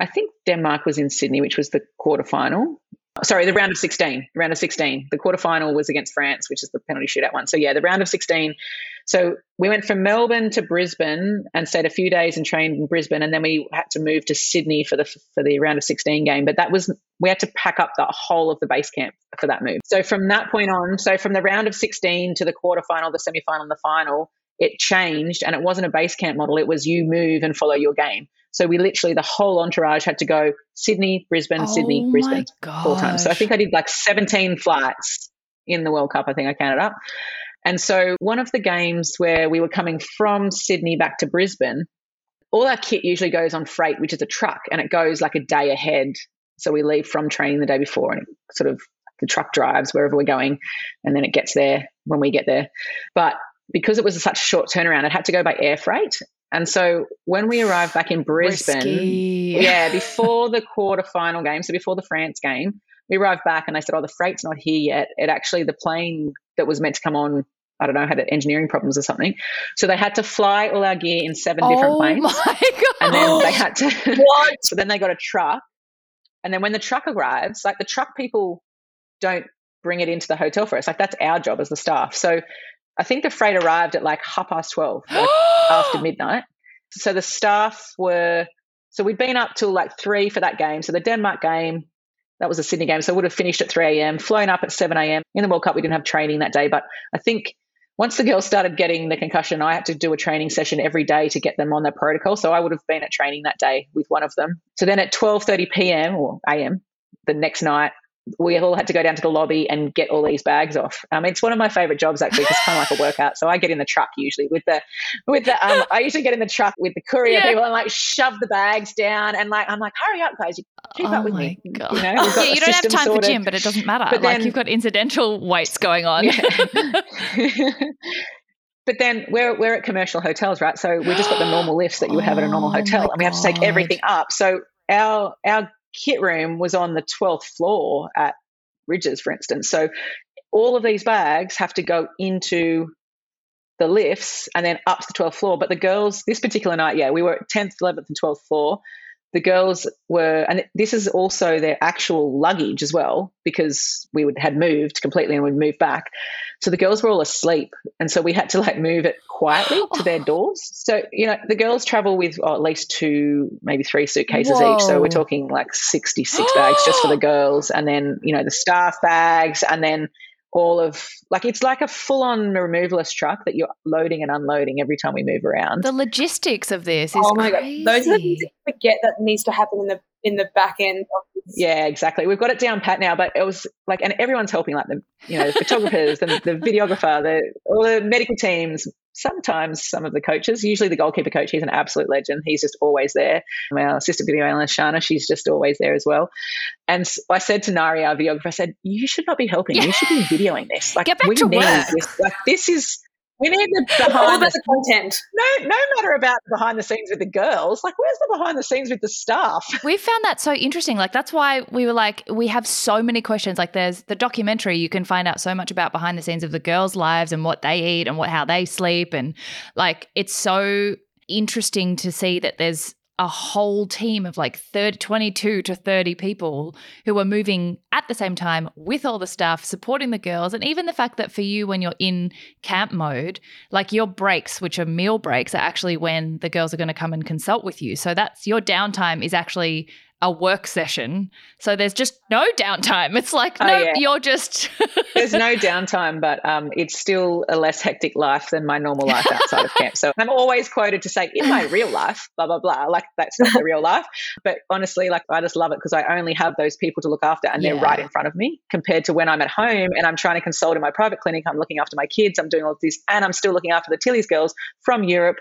I think Denmark was in Sydney, which was the quarterfinal sorry, the round of 16, the round of 16. The quarterfinal was against France, which is the penalty shootout one. So, yeah, the round of 16. So, we went from Melbourne to Brisbane and stayed a few days and trained in Brisbane. And then we had to move to Sydney for the for the round of 16 game. But that was, we had to pack up the whole of the base camp for that move. So, from that point on, so from the round of 16 to the quarterfinal, the semi final, and the final, it changed and it wasn't a base camp model. It was you move and follow your game. So we literally, the whole entourage had to go Sydney, Brisbane, Oh Sydney, Brisbane four times. So I think I did like 17 flights in the World Cup. I think I counted up. And so one of the games where we were coming from Sydney back to Brisbane, all our kit usually goes on freight, which is a truck, and it goes like a day ahead. So we leave from training the day before and it sort of the truck drives wherever we're going and then it gets there when we get there. But because it was such a short turnaround, it had to go by air freight. And so when we arrived back in Brisbane, Risky. yeah, before the quarterfinal game, so before the France game, we arrived back and they said, "Oh, the freight's not here yet." It actually the plane that was meant to come on, I don't know, had engineering problems or something. So they had to fly all our gear in seven different oh planes, my god. and then they had to. What? so then they got a truck, and then when the truck arrives, like the truck people don't bring it into the hotel for us. Like that's our job as the staff. So I think the freight arrived at like half past twelve, like after midnight. So the staff were, so we'd been up till like three for that game. So the Denmark game, that was a Sydney game. So would have finished at 3 a.m., flown up at 7 a.m. In the World Cup, we didn't have training that day. But I think once the girls started getting the concussion, I had to do a training session every day to get them on their protocol. So I would have been at training that day with one of them. So then at 12.30 p.m. or a.m., the next night, we all had to go down to the lobby and get all these bags off. Um, it's one of my favorite jobs actually. 'cause It's kind of like a workout. So I get in the truck usually with the, with the. Um, I usually get in the truck with the courier Yeah. people and like shove the bags down and like I'm like, hurry up, guys, you keep oh up with my me. god. You know, yeah, you don't have system time for gym, but it doesn't matter. But like then- you've got incidental weights going on. Yeah. but then we're we're at commercial hotels, right? So we just got the normal lifts that you would have at a normal Oh hotel, my and we have to take God. everything up. So our our kit room was on the twelfth floor at Rydges, for instance. So all of these bags have to go into the lifts and then up to the 12th floor. But the girls, this particular night, yeah, we were at 10th, 11th, and 12th floor. The girls were, and this is also their actual luggage as well, because we would had moved completely and we'd moved back. So the girls were all asleep, and so we had to like move it quietly to their oh. doors. So you know, the girls travel with oh, at least two, maybe three suitcases each. So we're talking like sixty-six bags just for the girls, and then you know the staff bags, and then all of like it's like a full-on removalist truck that you're loading and unloading every time we move around. The logistics of this is Oh my crazy. god, those are the things that forget that needs to happen in the in the back end of this. Yeah, exactly. We've got it down pat now, but it was like, and everyone's helping, like the you know the photographers, the, the videographer, the all the medical teams. Sometimes some of the coaches, usually the goalkeeper coach, he's an absolute legend. He's just always there. Our assistant video analyst Shana, she's just always there as well. And I said to Nari, our videographer, I said, "You should not be helping. You should be videoing this. Like Get back we to need work." this. Like this is." We need the behind the, the content. no no matter about behind the scenes with the girls. Like where's the behind the scenes with the staff? We found that so interesting. Like that's why we were like, we have so many questions. Like there's the documentary, you can find out so much about behind the scenes of the girls' lives and what they eat and what how they sleep. And like it's so interesting to see that there's a whole team of like 30, 22 to 30 people who are moving at the same time with all the stuff, supporting the girls. And even the fact that for you, when you're in camp mode, like your breaks, which are meal breaks, are actually when the girls are going to come and consult with you. So that's your downtime is actually a work session. So there's just no downtime. It's like, Oh, no, yeah. you're just. There's no downtime, but um, it's still a less hectic life than my normal life outside of camp. So I'm always quoted to say, in my real life, blah, blah, blah. Like, that's not the real life. But honestly, like, I just love it because I only have those people to look after and they're right in front of me compared to when I'm at home and I'm trying to consult in my private clinic. I'm looking after my kids, I'm doing all of this, and I'm still looking after the Tillies girls from Europe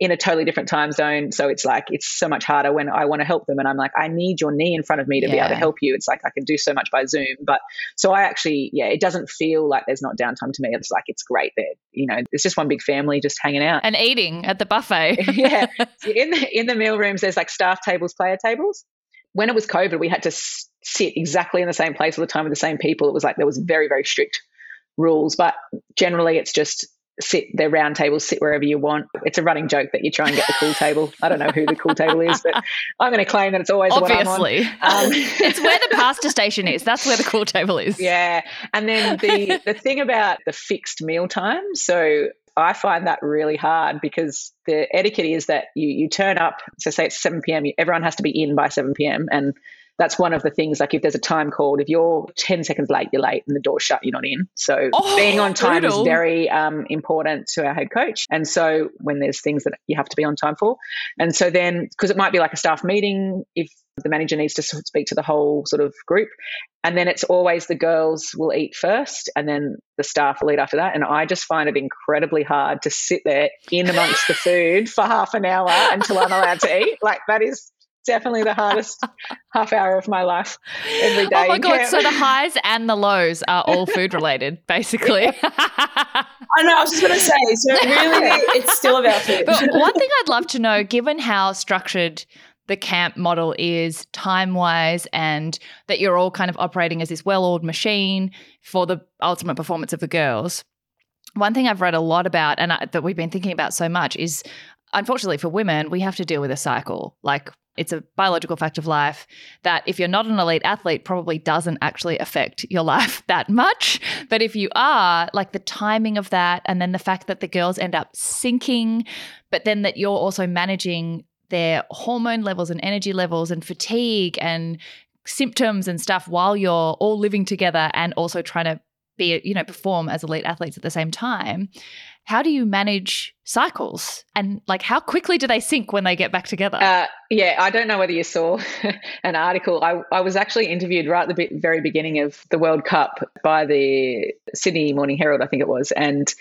in a totally different time zone. So it's like, it's so much harder when I want to help them. And I'm like, I need your knee in front of me to be able to help you. It's like, I can do so much by Zoom. But so I actually, yeah, it doesn't feel like there's not downtime to me. It's like, it's great there. You know, it's just one big family just hanging out. and eating at the buffet. yeah. In the, in the meal rooms, there's like staff tables, player tables. When it was COVID, we had to sit exactly in the same place all the time with the same people. It was like there was very, very strict rules, but generally it's just sit they're round tables sit wherever you want it's a running joke that you try and get the cool table i don't know who the cool table is but i'm going to claim that it's always the one I'm on. Obviously. Um, it's where the pasta station is. That's where the cool table is. Yeah. And then the the thing about the fixed meal time, so I find that really hard because the etiquette is that you you turn up, so say it's 7 p.m., everyone has to be in by 7 p.m. and that's one of the things. Like if there's a time called, if you're 10 seconds late, you're late and the door's shut, you're not in. So Oh, being on time brutal. is very um, important to our head coach. And so when there's things that you have to be on time for, and so then because it might be like a staff meeting, if the manager needs to speak to the whole sort of group, and then it's always the girls will eat first, and then the staff will eat after that. And I just find it incredibly hard to sit there in amongst the food for half an hour until I'm allowed to eat. Like that is definitely the hardest half hour of my life every oh day. Oh my god! camp. So the highs and the lows are all food related, basically. I know. I was just going to say. So really, it's still about food. But one thing I'd love to know, given how structured the camp model is time wise, and that you're all kind of operating as this well oiled machine for the ultimate performance of the girls, one thing I've read a lot about and I, that we've been thinking about so much is unfortunately for women, we have to deal with a cycle. Like it's a biological fact of life that if you're not an elite athlete, probably doesn't actually affect your life that much. But if you are, like the timing of that, and then the fact that the girls end up syncing, but then that you're also managing their hormone levels and energy levels and fatigue and symptoms and stuff while you're all living together and also trying to be, you know, perform as elite athletes at the same time. How do you manage cycles? And like, how quickly do they sync when they get back together? Uh, yeah, I don't know whether you saw an article. I, I was actually interviewed right at the very beginning of the World Cup by the Sydney Morning Herald, I think it was. And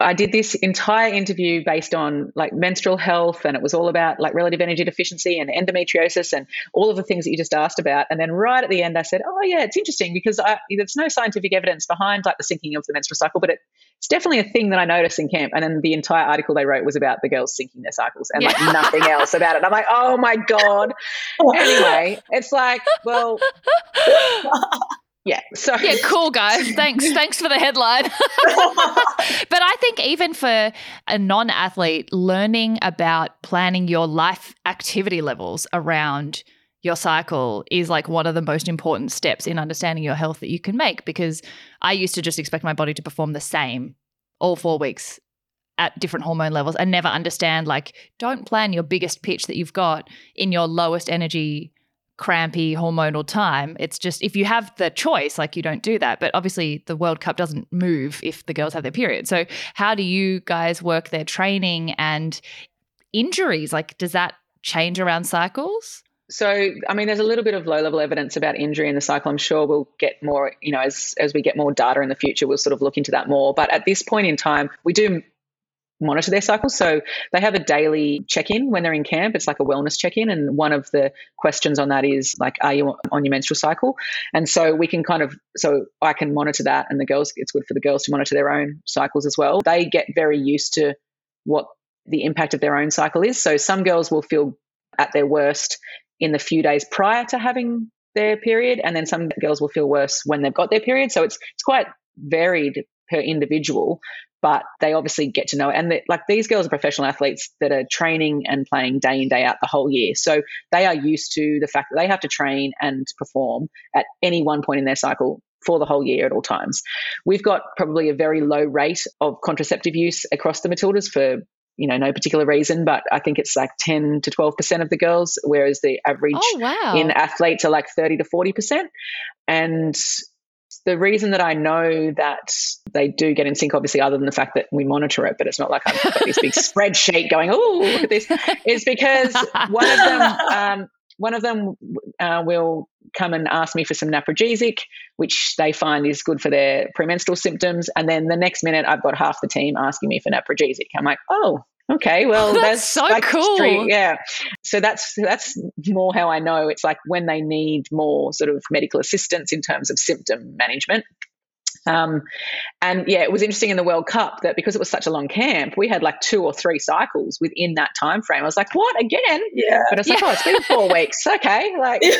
I did this entire interview based on like menstrual health, and it was all about like relative energy deficiency and endometriosis and all of the things that you just asked about. And then right at the end, I said, "Oh yeah, it's interesting because I, there's no scientific evidence behind like the syncing of the menstrual cycle, but it, it's definitely a thing that I noticed in camp." And then the entire article they wrote was about the girls syncing their cycles and like nothing else about it. And I'm like, "Oh my god." Anyway, it's like, well, yeah. So yeah, cool guys. Thanks. Thanks for the headline. but I think even for a non-athlete, learning about planning your life activity levels around your cycle is like one of the most important steps in understanding your health that you can make because I used to just expect my body to perform the same all 4 weeks at different hormone levels and never understand like don't plan your biggest pitch that you've got in your lowest energy crampy hormonal time. It's just if you have the choice, like you don't do that. But obviously, the World Cup doesn't move if the girls have their period. So, how do you guys work their training and injuries? Like, does that change around cycles? So, I mean, there's a little bit of low level evidence about injury in the cycle. I'm sure we'll get more, you know, as, as we get more data in the future, we'll sort of look into that more. But at this point in time, we do monitor their cycles. So they have a daily check in when they're in camp. It's like a wellness check in. And one of the questions on that is, like, are you on your menstrual cycle? And so we can kind of, so I can monitor that. And the girls, it's good for the girls to monitor their own cycles as well. They get very used to what the impact of their own cycle is. So some girls will feel at their worst in the few days prior to having their period, and then some girls will feel worse when they've got their period. So it's it's quite varied per individual, but they obviously get to know it. And like these girls are professional athletes that are training and playing day in day out the whole year, so they are used to the fact that they have to train and perform at any one point in their cycle for the whole year at all times. We've got probably a very low rate of contraceptive use across the Matildas for you know no particular reason, but I think it's like ten to twelve percent of the girls, whereas the average Oh wow! in athletes are like thirty to forty percent. And the reason that I know that they do get in sync, obviously, other than the fact that we monitor it, but it's not like I've got this big spreadsheet going, oh, look at this, is because one of them, um, one of them uh, will come and ask me for some naprogesic, which they find is good for their premenstrual symptoms. And then the next minute, I've got half the team asking me for naprogesic. I'm like, oh, okay, well, That's that's, so like cool. street- yeah. So that's that's more how I know it's like when they need more sort of medical assistance in terms of symptom management. Um, and yeah, it was interesting in the World Cup that because it was such a long camp, we had like two or three cycles within that time frame. I was like, what again? Yeah. But I was like, Yeah. oh, it's been four weeks. Okay, like and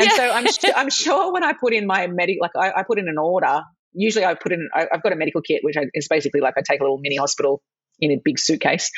Yeah. so I'm I'm sure when I put in my medical, like I, I put in an order. Usually, I put in. I, I've got a medical kit, which is basically like I take a little mini hospital in a big suitcase.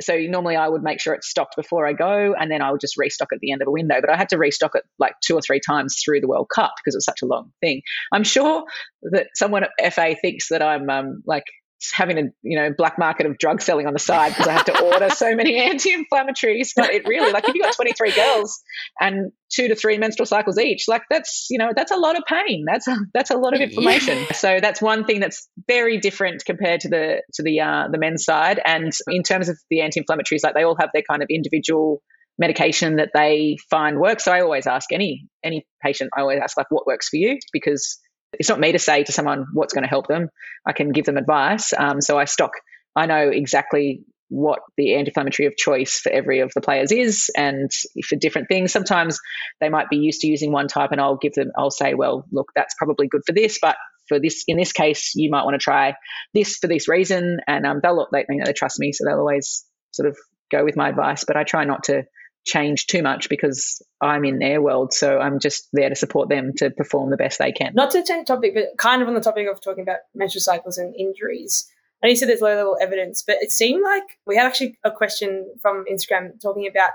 So normally, I would make sure it's stocked before I go, and then I would just restock at the end of a window. But I had to restock it like two or three times through the World Cup because it was such a long thing. I'm sure that someone at FA thinks that I'm um, like having a you know black market of drug selling on the side because I have to order so many anti-inflammatories. But it really like if you got 23 girls and two to three menstrual cycles each, like that's you know that's a lot of pain. That's a, that's a lot of information. Yeah. So that's one thing that's very different compared to the to the uh, the men's side. And in terms of the anti-inflammatories, like they all have their kind of individual medication that they find works. So I always ask any any patient, I always ask like what works for you because it's not me to say to someone what's going to help them. I can give them advice. Um, so I stock, I know exactly what the anti-inflammatory of choice for every of the players is and for different things sometimes they might be used to using one type and i'll give them i'll say well look that's probably good for this but for this in this case you might want to try this for this reason and um, they'll look they, you know, they trust me so they'll always sort of go with my advice but i try not to change too much because I'm in their world. So I'm just there to support them to perform the best they can. Not to change topic, but kind of on the topic of talking about menstrual cycles and injuries. Know you said there's low level evidence, but it seemed like we had actually a question from Instagram talking about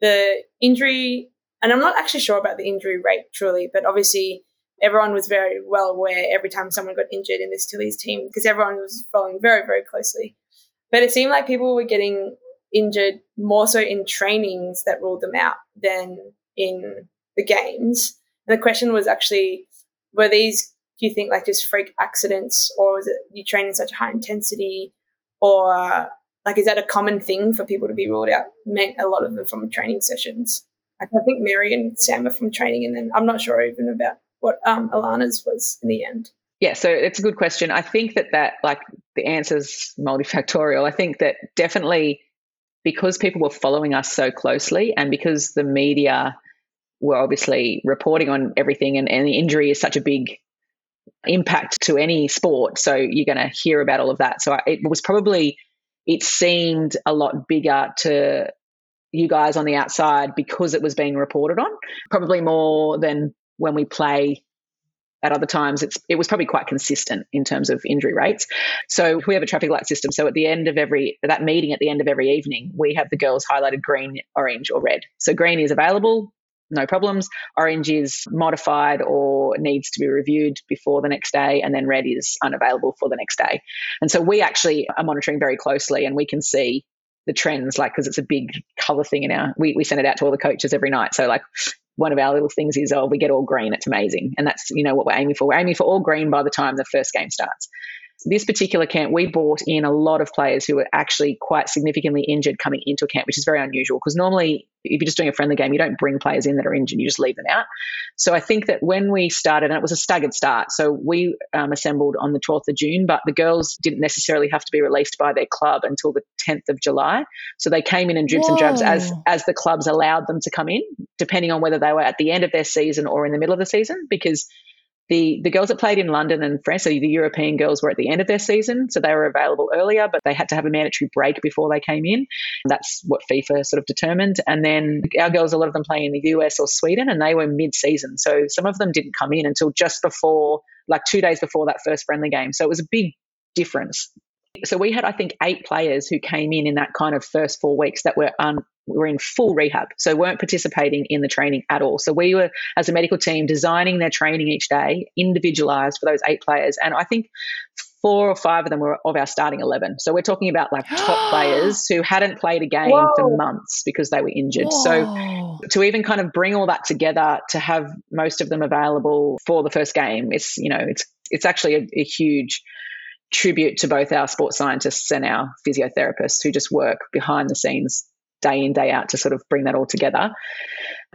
the injury. And I'm not actually sure about the injury rate truly, but obviously everyone was very well aware every time someone got injured in this Tillies team because everyone was following very, very closely. But it seemed like people were getting injured more so in trainings that ruled them out than in the games. And the question was actually, were these, do you think, like just freak accidents, or was it you train in such high intensity, or like is that a common thing for people to be ruled out? Meant a lot of them from training sessions. Like I think Mary and Sam are from training, and then I'm not sure even about what um, Alanna's was in the end. Yeah, so it's a good question. I think that that like the answer's multifactorial. I think that definitely because people were following us so closely and because the media were obviously reporting on everything and, and the injury is such a big impact to any sport so you're going to hear about all of that. So it was probably it seemed a lot bigger to you guys on the outside because it was being reported on probably more than when we play at other times it's it was probably quite consistent in terms of injury rates. So we have a traffic light system. So at the end of every that meeting at the end of every evening we have the girls highlighted green orange or red. So green is available no problems. Orange is modified or needs to be reviewed before the next day and then red is unavailable for the next day. And so we actually are monitoring very closely and we can see the trends like because it's a big color thing in our we, we send it out to all the coaches every night so like one of our little things is, oh, we get all green. It's amazing. And that's, you know, what we're aiming for. We're aiming for all green by the time the first game starts. This particular camp, we brought in a lot of players who were actually quite significantly injured coming into a camp, which is very unusual because normally, if you're just doing a friendly game, you don't bring players in that are injured, you just leave them out. So I think that when we started, and it was a staggered start, so we um, assembled on the 12th of June, but the girls didn't necessarily have to be released by their club until the 10th of July. So they came in in dribs Whoa. and drabs as as the clubs allowed them to come in, depending on whether they were at the end of their season or in the middle of the season, because the, the girls that played in London and France, so the European girls were at the end of their season, so they were available earlier, but they had to have a mandatory break before they came in. That's what FIFA sort of determined. And then our girls, a lot of them play in the US or Sweden, and they were mid season. So some of them didn't come in until just before, like two days before that first friendly game. So it was a big difference. So we had, I think, eight players who came in in that kind of first four weeks that were un, were in full rehab, so weren't participating in the training at all. So we were, as a medical team, designing their training each day, individualized for those eight players. And I think four or five of them were of our starting 11. So we're talking about like top players who hadn't played a game Whoa. for months because they were injured. Whoa. So to even kind of bring all that together to have most of them available for the first game, it's, you know, it's, it's actually a, a huge tribute to both our sports scientists and our physiotherapists who just work behind the scenes day in, day out to sort of bring that all together.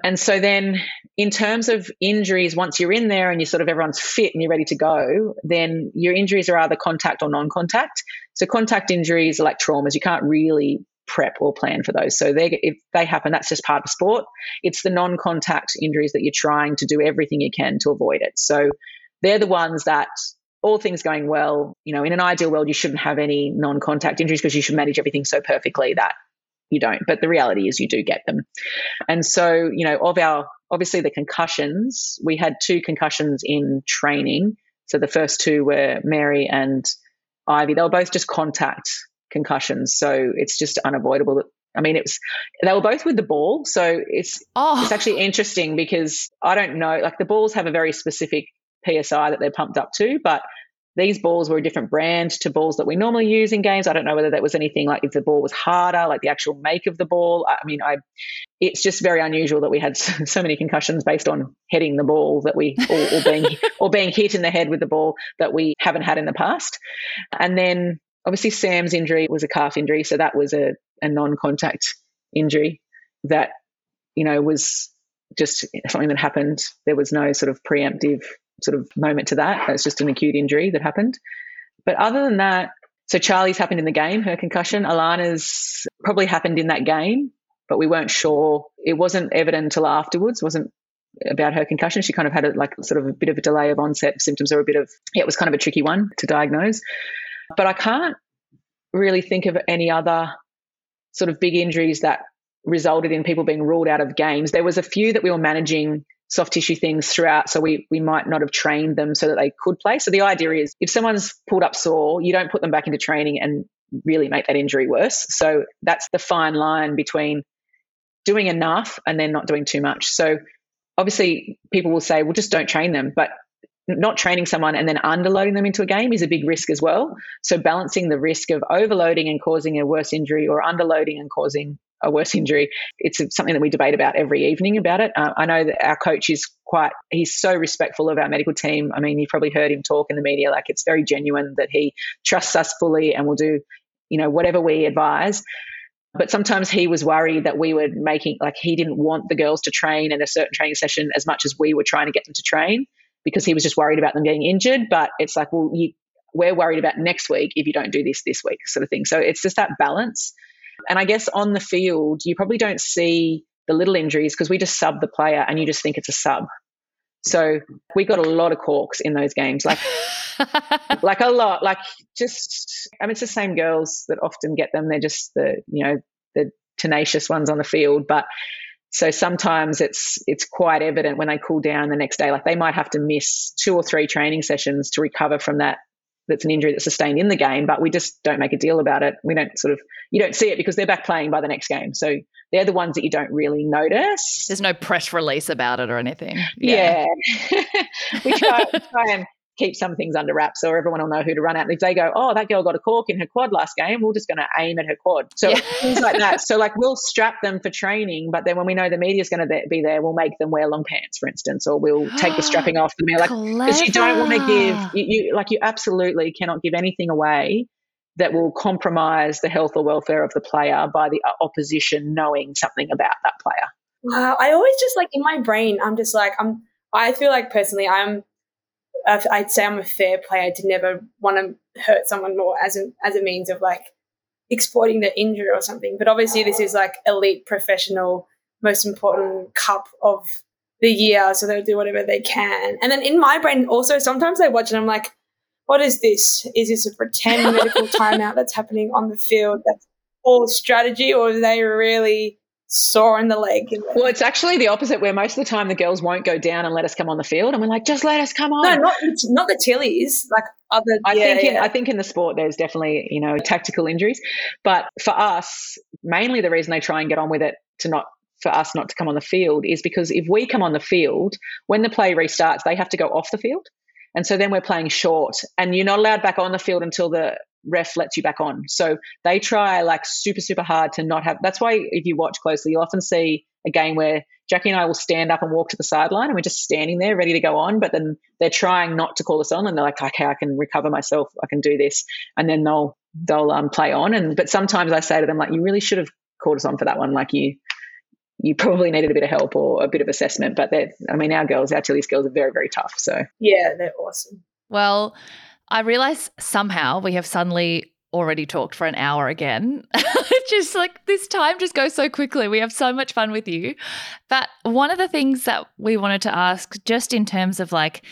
And so then, in terms of injuries, once you're in there and you sort of everyone's fit and you're ready to go, then your injuries are either contact or non contact. So, contact injuries are like traumas. You can't really prep or plan for those. So, they, if they happen, that's just part of sport. It's the non contact injuries that you're trying to do everything you can to avoid it. So, they're the ones that all things going well, you know, in an ideal world, you shouldn't have any non contact injuries because you should manage everything so perfectly that you don't. But the reality is you do get them. And so, you know, of our, obviously the concussions, we had two concussions in training. So the first two were Mary and Aivi. They were both just contact concussions. So it's just unavoidable that I mean, it was they were both with the ball, so it's oh. it's actually interesting because I don't know. Like the balls have a very specific psi that they're pumped up to, but these balls were a different brand to balls that we normally use in games. I don't know whether that was anything like if the ball was harder, like the actual make of the ball. I mean, I it's just very unusual that we had so many concussions based on heading the ball that we or, or being or being hit in the head with the ball that we haven't had in the past. And then obviously Sam's injury was a calf injury, so that was a, a non-contact injury that you know was just something that happened. There was no sort of preemptive sort of moment to that. It's just an acute injury that happened. But other than that, so Charli's happened in the game, her concussion. Alanna's probably happened in that game, but we weren't sure. It wasn't evident until afterwards. Wasn't about her concussion. She kind of had a, like sort of a bit of a delay of onset symptoms, or a bit of yeah, it was kind of a tricky one to diagnose. But I can't really think of any other sort of big injuries that resulted in people being ruled out of games. There was a few that we were managing soft tissue things throughout, so we we might not have trained them so that they could play. So the idea is if someone's pulled up sore, you don't put them back into training and really make that injury worse. So that's the fine line between doing enough and then not doing too much. So obviously people will say, well, just don't train them. But not training someone and then underloading them into a game is a big risk as well. So balancing the risk of overloading and causing a worse injury or underloading and causing a worse injury. It's something that we debate about every evening about it. Uh, I know that our coach is quite, he's so respectful of our medical team. I mean, you've probably heard him talk in the media, like it's very genuine that he trusts us fully and will do, you know, whatever we advise. But sometimes he was worried that we were making, like, he didn't want the girls to train in a certain training session as much as we were trying to get them to train because he was just worried about them getting injured. But it's like, well, you, we're worried about next week if you don't do this this week, sort of thing. So it's just that balance. And I guess on the field, you probably don't see the little injuries because we just sub the player and you just think it's a sub. So we got a lot of corks in those games, like like a lot, like just I mean it's the same girls that often get them. They're just the you know the tenacious ones on the field, but so sometimes it's it's quite evident when they cool down the next day. Like they might have to miss two or three training sessions to recover from that that's an injury that's sustained in the game, but we just don't make a deal about it. We don't sort of, you don't see it because they're back playing by the next game. So they're the ones that you don't really notice. There's no press release about it or anything. Yeah. yeah. we try, try and keep some things under wraps so everyone will know who to run at. And if they go, oh, that girl got a cork in her quad last game, we're just going to aim at her quad. So yeah. things like that. So like we'll strap them for training, but then when we know the media's going to be there, we'll make them wear long pants, for instance, or we'll take the strapping off. And be like, because you don't want to give, you, you like you absolutely cannot give anything away that will compromise the health or welfare of the player by the uh, opposition knowing something about that player. Wow, I always just like in my brain, I'm just like I'm. I feel like personally, I'm I'd say I'm a fair player to never want to hurt someone more as a, as a means of like exploiting their injury or something. But obviously, this is like elite professional, most important cup of the year, so they'll do whatever they can. And then in my brain, also sometimes I watch and I'm like, what is this? Is this a pretend medical timeout that's happening on the field? That's all strategy, or are they really sore in the leg. Well, it's actually the opposite, where most of the time the girls won't go down and let us come on the field, and we're like, just let us come on. No, not not the Tillies, like other. I yeah, think in, yeah. I think in the sport there's definitely you know tactical injuries, but for us, mainly the reason they try and get on with it to not for us not to come on the field is because if we come on the field when the play restarts, they have to go off the field. And so then we're playing short, and you're not allowed back on the field until the ref lets you back on. So they try like super, super hard to not have. That's why if you watch closely, you'll often see a game where Jackie and I will stand up and walk to the sideline and we're just standing there ready to go on. But then they're trying not to call us on and they're like, okay, I can recover myself. I can do this. And then they'll, they'll um, play on. And, but sometimes I say to them, like, you really should have called us on for that one. Like you, you probably needed a bit of help or a bit of assessment. But they're, I mean, our girls, our Tillies girls are very, very tough. So yeah, they're awesome. Well, I realize somehow we have suddenly already talked for an hour again. just like this time just goes so quickly. We have so much fun with you. But one of the things that we wanted to ask, just in terms of like,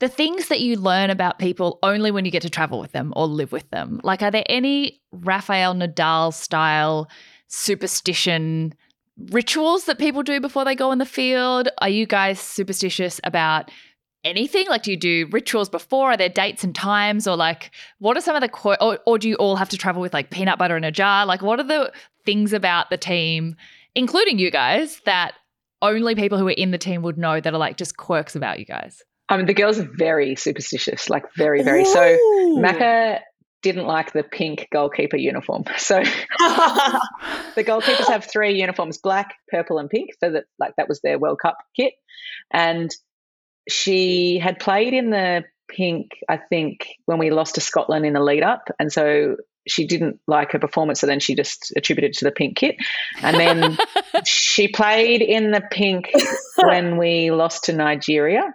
the things that you learn about people only when you get to travel with them or live with them. Like, are there any Rafael Nadal style superstition rituals that people do before they go in the field? Are you guys superstitious about anything? Like, do you do rituals before? Are there dates and times? Or, like, what are some of the, co- or, or do you all have to travel with like peanut butter in a jar? Like, what are the things about the team, including you guys, that only people who are in the team would know that are like just quirks about you guys? I mean, the girls are very superstitious, like very, very. So Ooh. Macca didn't like the pink goalkeeper uniform. So the goalkeepers have three uniforms: black, purple, and pink. So that like that was their World Cup kit, and she had played in the pink. I think when we lost to Scotland in the lead up, and so she didn't like her performance. So then she just attributed to the pink kit, and then she played in the pink when we lost to Nigeria.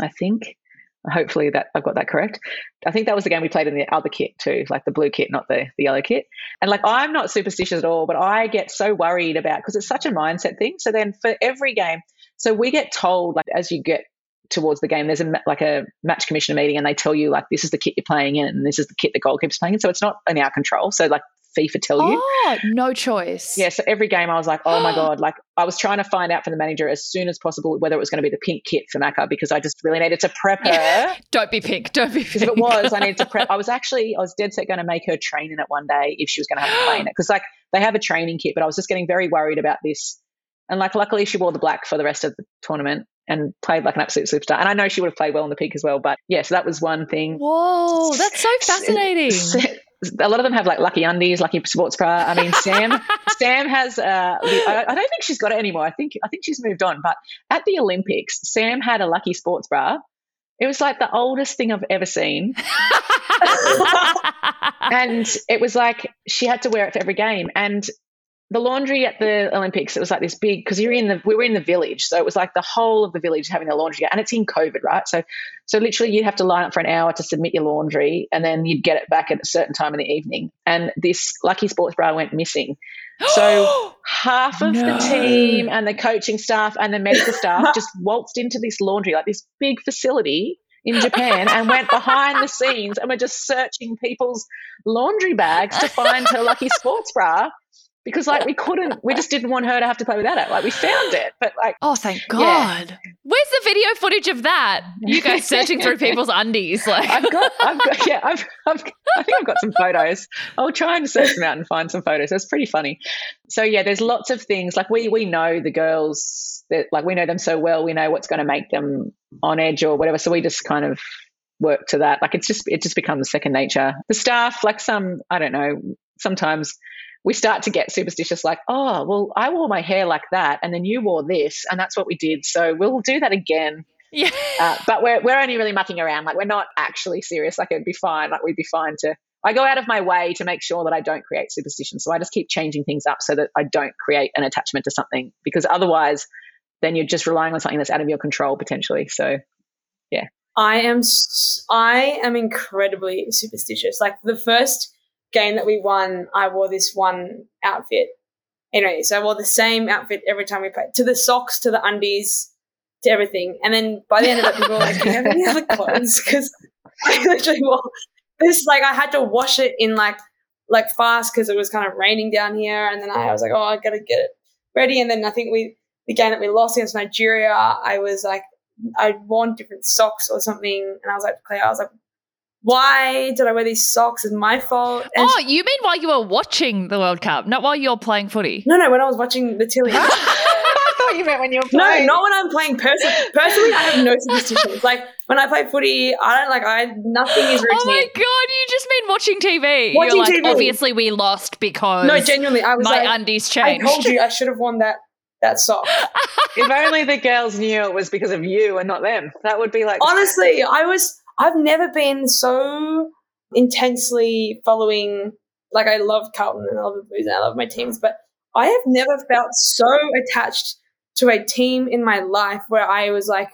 I think. Hopefully that I've got that correct. I think that was the game we played in the other kit too, like the blue kit, not the, the yellow kit. And like I'm not superstitious at all, but I get so worried about because it's such a mindset thing. So then for every game, so we get told like as you get towards the game, there's a like a match commissioner meeting, and they tell you like this is the kit you're playing in, and this is the kit the goalkeeper's playing in. So it's not in our control. So like FIFA tell you. Oh, no choice. Yeah, so every game I was like, oh my God, like I was trying to find out from the manager as soon as possible whether it was going to be the pink kit for Macca because I just really needed to prep her. Don't be pink. Don't be Because pink. if it was, I needed to prep. I was actually, I was dead set going to make her train in it one day if she was going to have to play in it. Because like they have a training kit, but I was just getting very worried about this. And like luckily she wore the black for the rest of the tournament and played like an absolute superstar. And I know she would have played well in the peak as well. But yeah, so that was one thing. Whoa, that's so fascinating. a lot of them have like lucky undies, lucky sports bra. I mean, Sam, Sam has. Uh, I I don't think she's got it anymore. I think I think she's moved on. But at the Olympics, Sam had a lucky sports bra. It was like the oldest thing I've ever seen, and it was like she had to wear it for every game. And the laundry at the Olympics, it was like this big because you're in the we were in the village, so it was like the whole of the village having their laundry, and it's in COVID, right? So, so literally you'd have to line up for an hour to submit your laundry, and then you'd get it back at a certain time in the evening. And this lucky sports bra went missing. So half of No. the team and the coaching staff and the medical staff just waltzed into this laundry, like this big facility in Japan, and went behind the scenes and were just searching people's laundry bags to find her lucky sports bra because, like, we couldn't, we just didn't want her to have to play without it. Like, we found it, but like, oh, thank Yeah. God. Where's the video footage of that? You guys searching through people's undies. Like, I've got, I've got, yeah, I've, I've, I think I've got some photos. I'll try and search them out and find some photos. that's pretty funny. So yeah, there's lots of things like we we know the girls that like we know them so well. We know what's going to make them on edge or whatever. So we just kind of work to that. Like it's just it just becomes second nature. The staff, like some, I don't know, sometimes we start to get superstitious like oh well i wore my hair like that and then you wore this and that's what we did so we'll do that again yeah. uh, but we're we're only really mucking around. Like we're not actually serious. Like it'd be fine. Like we'd be fine to. I go out of my way to make sure that I don't create superstition. So I just keep changing things up so that I don't create an attachment to something because otherwise, then you're just relying on something that's out of your control potentially. So yeah. I am I am incredibly superstitious. Like the first game that we won, I wore this one outfit. Anyway, so I wore the same outfit every time we played, to the socks, to the undies, to everything. And then by the end of it, people were like, "Do you have any other clothes?" Because I literally wore this. Like I had to wash it in like like fast because it was kind of raining down here. And then I was like, "Oh, I gotta get it ready." And then I think we the game that we lost against Nigeria, I was like. I'd worn different socks or something, and I was like, Claire, I was like, why did I wear these socks? It's my fault. And Oh, you mean while you were watching the World Cup, not while you're playing footy? no, no, when I was watching the Tilly. I thought you meant when you were no, not when I'm playing personally. Personally, I have no superstitions. Like when I play footy, I don't like. I nothing is routine. Oh my god, you just mean watching TV. Watching you're like, TV. obviously we lost because no, genuinely, I was my like, undies changed. I told you I should have worn that that sock. if only the girls knew it was because of you and not them. That would be like Honestly, I was. I've never been so intensely following. Like I love Carlton and I love the Blues and I love my teams, but I have never felt so attached to a team in my life where I was like,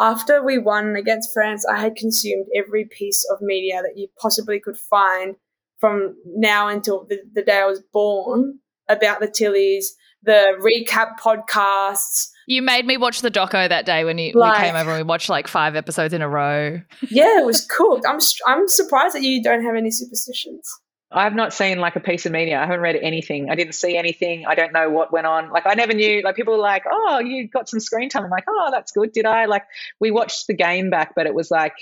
after we won against France, I had consumed every piece of media that you possibly could find from now until the, the day I was born about the Tillies, the recap podcasts. You made me watch the doco that day when you, Like- we came over and we watched like five episodes in a row. Yeah, it was cooked. I'm I'm surprised that you don't have any superstitions. I've not seen like a piece of media. I haven't read anything. I didn't see anything. I don't know what went on. Like I never knew. Like people were like, "Oh, you got some screen time." I'm like, "Oh, that's good." Did I? Like we watched the game back, but it was like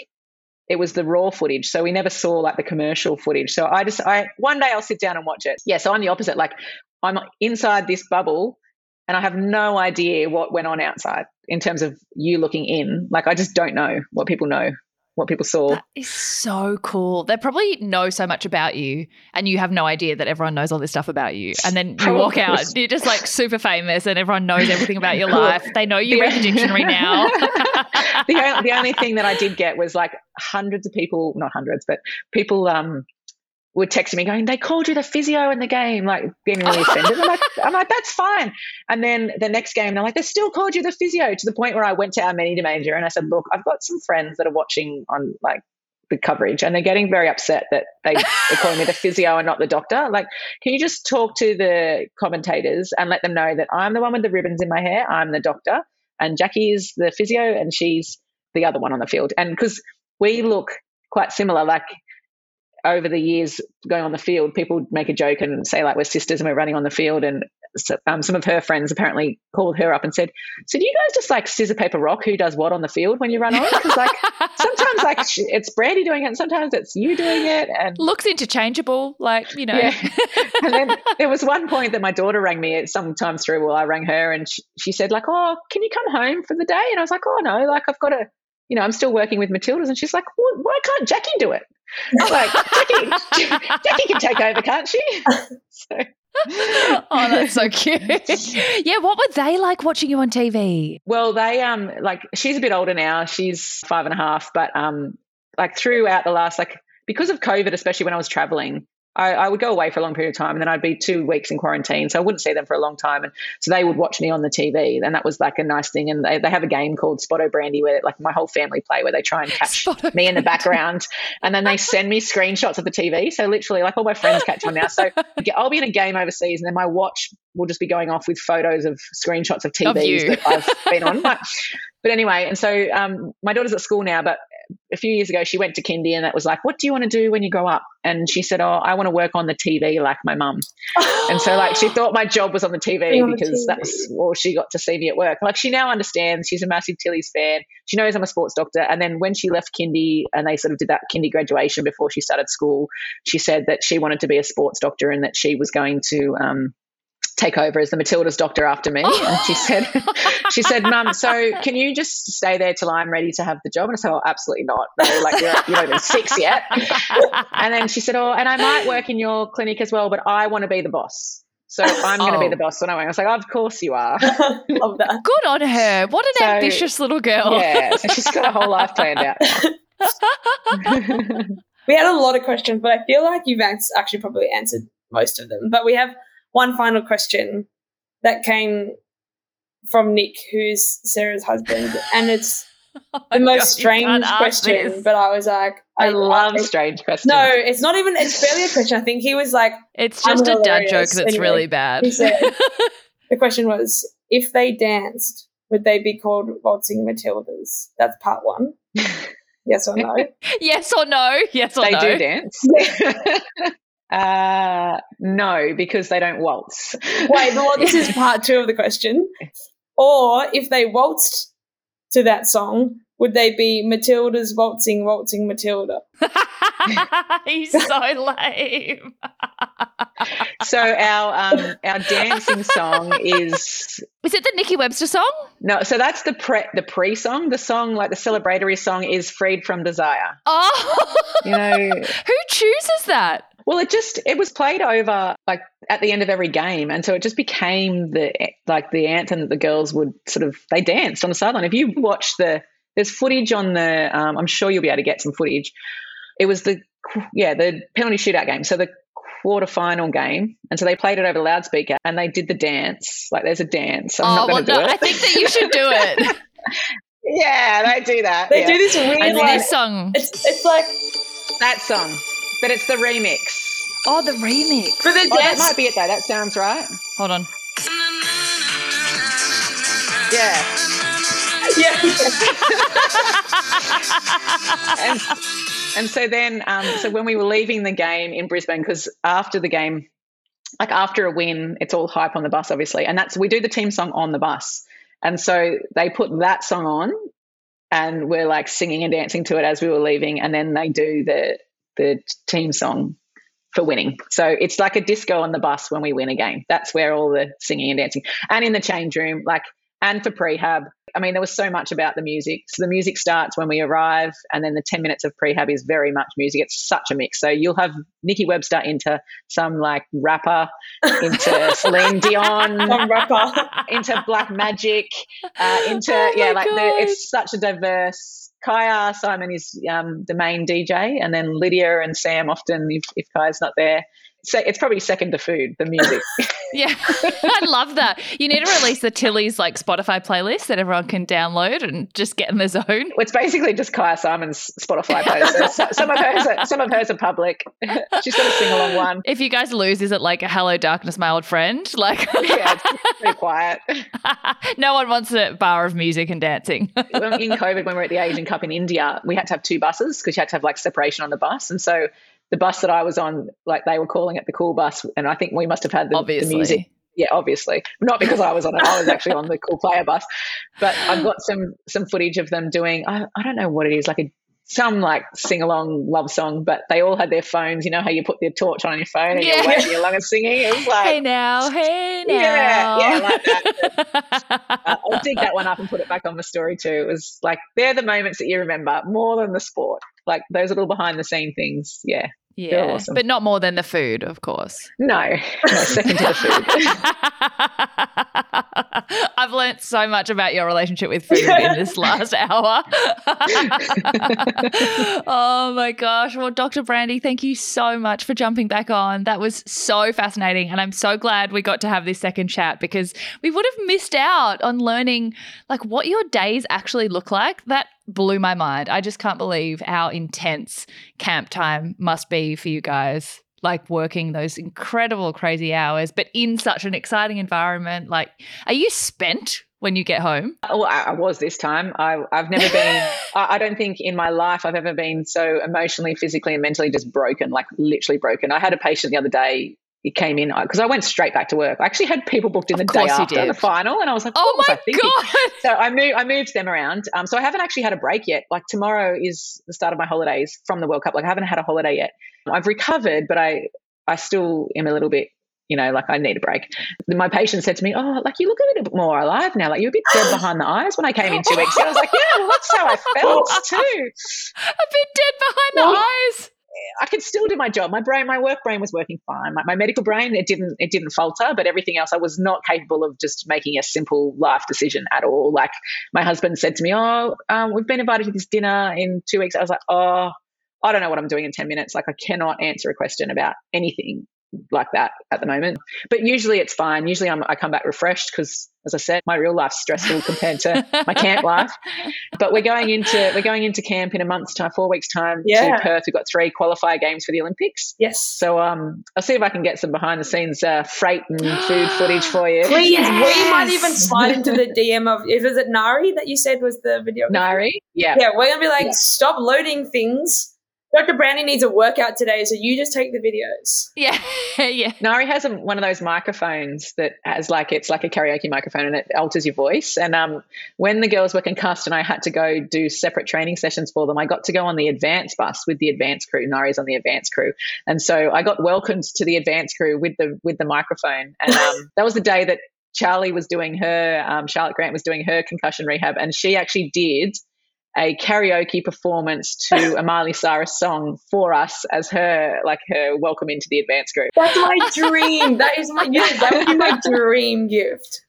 it was the raw footage, so we never saw like the commercial footage. So I just I one day I'll sit down and watch it. Yeah, so I'm the opposite. Like I'm inside this bubble. And I have no idea what went on outside in terms of you looking in. Like I just don't know what people know what people saw. That is so cool. They probably know so much about you, and you have no idea that everyone knows all this stuff about you. And then you walk out, you're just like super famous, and everyone knows everything about your life. They know you read the dictionary now. the, only, the only thing that I did get was like hundreds of people, not hundreds, but people um, were texting me going, they called you the physio in the game, like being really offended. I'm like, I'm like, that's fine. And then the next game, they're like, they still called you the physio to the point where I went to our media manager and I said, look, I've got some friends that are watching on like the coverage and they're getting very upset that they are calling me the physio and not the doctor. Like, can you just talk to the commentators and let them know that I'm the one with the ribbons in my hair, I'm the doctor, and Jackie is the physio and she's the other one on the field. And because we look quite similar, like over the years going on the field, people make a joke and say like we're sisters and we're running on the field. And so, um, some of her friends apparently called her up and said, "So do you guys just like scissor paper rock who does what on the field when you run on?" Because like sometimes like it's Brandi doing it, and sometimes it's you doing it, and looks interchangeable. Like you know. Yeah. and then there was one point that my daughter rang me sometimes through. Well, I rang her and she, she said like, "Oh, can you come home for the day?" And I was like, "Oh no, like I've got to." You know, I'm still working with Matildas, and she's like, "Why can't Jackie do it?" Like Jackie, Jackie can take over, can't she? So. oh, that's so cute. yeah, what were they like watching you on TV? Well, they um like she's a bit older now. She's five and a half, but um like throughout the last like because of COVID, especially when I was traveling, I, I, would go away for a long period of time and then I'd be two weeks in quarantine. So I wouldn't see them for a long time. And so they would watch me on the TV. And that was like a nice thing. And they, they have a game called Spotto Brandi where like my whole family play where they try and catch Spotto me in the background. and then they send me screenshots of the TV. So literally like all my friends catch on now. So I'll be in a game overseas and then my watch will just be going off with photos of screenshots of TVs of that I've been on. But, but anyway, and so um, my daughter's at school now, but a few years ago, she went to kindy and that was like, what do you want to do when you grow up? And she said, oh, I want to work on the TV like my mum. and so like she thought my job was on the TV on because the TV. that's all she got to see me at work. Like she now understands. She's a massive Tillies fan. She knows I'm a sports doctor. And then when she left kindy and they sort of did that kindy graduation before she started school, she said that she wanted to be a sports doctor and that she was going to um, take over as the Matilda's doctor after me. And she oh. said, she said, Mum, so can you just stay there till I'm ready to have the job? And I said, Oh, absolutely not. No, like you're, you're not even six yet. And then she said, Oh, and I might work in your clinic as well, but I want to be the boss. So I'm going to be oh. the oh. boss when I went. I was like, Of course you are. Love that. Good on her. What an so, ambitious little girl. Yeah. So she's got a whole life planned out. we had a lot of questions, but I feel like you've actually probably answered most of them. But we have one final question that came from Nick, who's Sarah's husband, and it's oh the most God, strange question. But I was like, I, I love I, strange questions. No, it's not even. It's barely a question. I think he was like, it's just a dad joke that's anyway, really bad. He said, the question was, if they danced, would they be called waltzing Matildas? That's part one. Yes or no? yes or no? Yes or they no? They do dance. Uh, no, because they don't waltz. Wait, but this is part two of the question. Or if they waltzed to that song, would they be Matilda's waltzing, waltzing Matilda? He's so lame. so our um, our dancing song is is it the Nikki Webster song? No, so that's the pre the pre song. The song like the celebratory song is "Freed from Desire." Oh, you know who chooses that? Well, it just it was played over like at the end of every game, and so it just became the like the anthem that the girls would sort of they danced on the sideline. If you watch the there's footage on the um, I'm sure you'll be able to get some footage. It was the yeah the penalty shootout game, so the quarter final game, and so they played it over the loudspeaker and they did the dance. Like there's a dance. I'm oh, not well, do no, it. I think that you should do it. yeah, they do that. They yeah. do this weird and like, song. It's it's like that song, but it's the remix. Oh, the remix. For the oh, that might be it though. That sounds right. Hold on. Yeah. Yeah. and, and so then, um, so when we were leaving the game in Brisbane, because after the game, like after a win, it's all hype on the bus, obviously, and that's we do the team song on the bus, and so they put that song on, and we're like singing and dancing to it as we were leaving, and then they do the the team song for winning. So it's like a disco on the bus when we win a game. That's where all the singing and dancing and in the change room, like and for prehab. I mean, there was so much about the music. So the music starts when we arrive, and then the 10 minutes of prehab is very much music. It's such a mix. So you'll have Nikki Webster into some like rapper, into Celine Dion, Some rapper. into Black Magic, uh, into, Oh yeah, like the, it's such a diverse. Kyah Simon is um, the main DJ, and then Lydia and Sam often, if, if Kyah's not there, so it's probably second to food, the music. Yeah, I love that. You need to release the Tillies like Spotify playlist that everyone can download and just get in the zone. it's basically just Kyah Simon's Spotify playlist. Some of hers, are, some of hers are public. She's got a sing along one. If you guys lose, is it like a hello darkness, my old friend? Like, Yeah, it's pretty quiet. no one wants a bar of music and dancing. In COVID, when we were at the Asian Cup in India, we had to have two buses because you had to have like separation on the bus, and so the bus that I was on, like they were calling it the cool bus, and I think we must have had the, the music yeah, obviously not because I was on it. I was actually on the cool player bus, but I've got some some footage of them doing. I, I don't know what it is, like a some like sing along love song, but they all had their phones. You know how you put the torch on your phone and Yeah. you're waving along and singing. It was like. hey now, hey now. Yeah, yeah, like that. Uh, I'll dig that one up and put it back on the story too. It was like they're the moments that you remember more than the sport. Like those little behind the scene things. Yeah. Yeah, awesome. but not more than the food, of course. No, no second to the food. I've learnt so much about your relationship with food in this last hour. oh my gosh. Well, Dr. Brandi, thank you so much for jumping back on. That was so fascinating. And I'm so glad we got to have this second chat because we would have missed out on learning like what your days actually look like. That blew my mind. I just can't believe how intense camp time must be for you guys like working those incredible crazy hours but in such an exciting environment like are you spent when you get home Well, I, was this time. I, I've never been. I don't think in my life I've ever been so emotionally, physically, and mentally just broken. Like literally broken. I had a patient the other day. He came in because I went straight back to work. I actually had people booked in the day after did. the final, and I was like, oh my I god So I moved. I moved them around. Um, so I haven't actually had a break yet. Like tomorrow is the start of my holidays from the World Cup. Like I haven't had a holiday yet. I've recovered, but I I still am a little bit. You know, like I need a break. My patient said to me, "Oh, like you look a little bit more alive now. Like you're a bit dead behind the eyes." When I came in two weeks ago, I was like, "Yeah, well, that's how I felt too." a bit dead behind the Well- eyes I could still do my job. My brain, my work brain was working fine. My, my medical brain, it didn't, it didn't falter, but everything else, I was not capable of just making a simple life decision at all. Like my husband said to me, "Oh, um, we've been invited to this dinner in two weeks." I was like, "Oh, I don't know what I'm doing in ten minutes. Like I cannot answer a question about anything like that at the moment. But usually it's fine. Usually I'm, I come back refreshed because, as I said, my real life's stressful compared to my camp life. But we're going into we're going into camp in a month's time, four weeks time Yeah. to Perth. We've got three qualifier games for the Olympics. Yes. So um, I'll see if I can get some behind the scenes uh, freight and food footage for you. Please, we might even slide into the DM of if is it Nari that you said was the video. Nari, yeah. Yeah, we're gonna be like, Yeah. stop loading things. Dr. Brandi needs a workout today, so you just take the videos. yeah yeah Nari has a, one of those microphones that has like it's like a karaoke microphone and it alters your voice. And um, when the girls were concussed and I had to go do separate training sessions for them, I got to go on the advanced bus with the advanced crew. Nari's on the advanced crew, and so I got welcomed to the advanced crew with the with the microphone. And um, that was the day that Charli was doing her, um, Charlotte Grant was doing her concussion rehab, and she actually did a karaoke performance to a Miley Cyrus song for us as her like her welcome into the advanced group. That's my dream. That is my yeah, that would be my dream gift.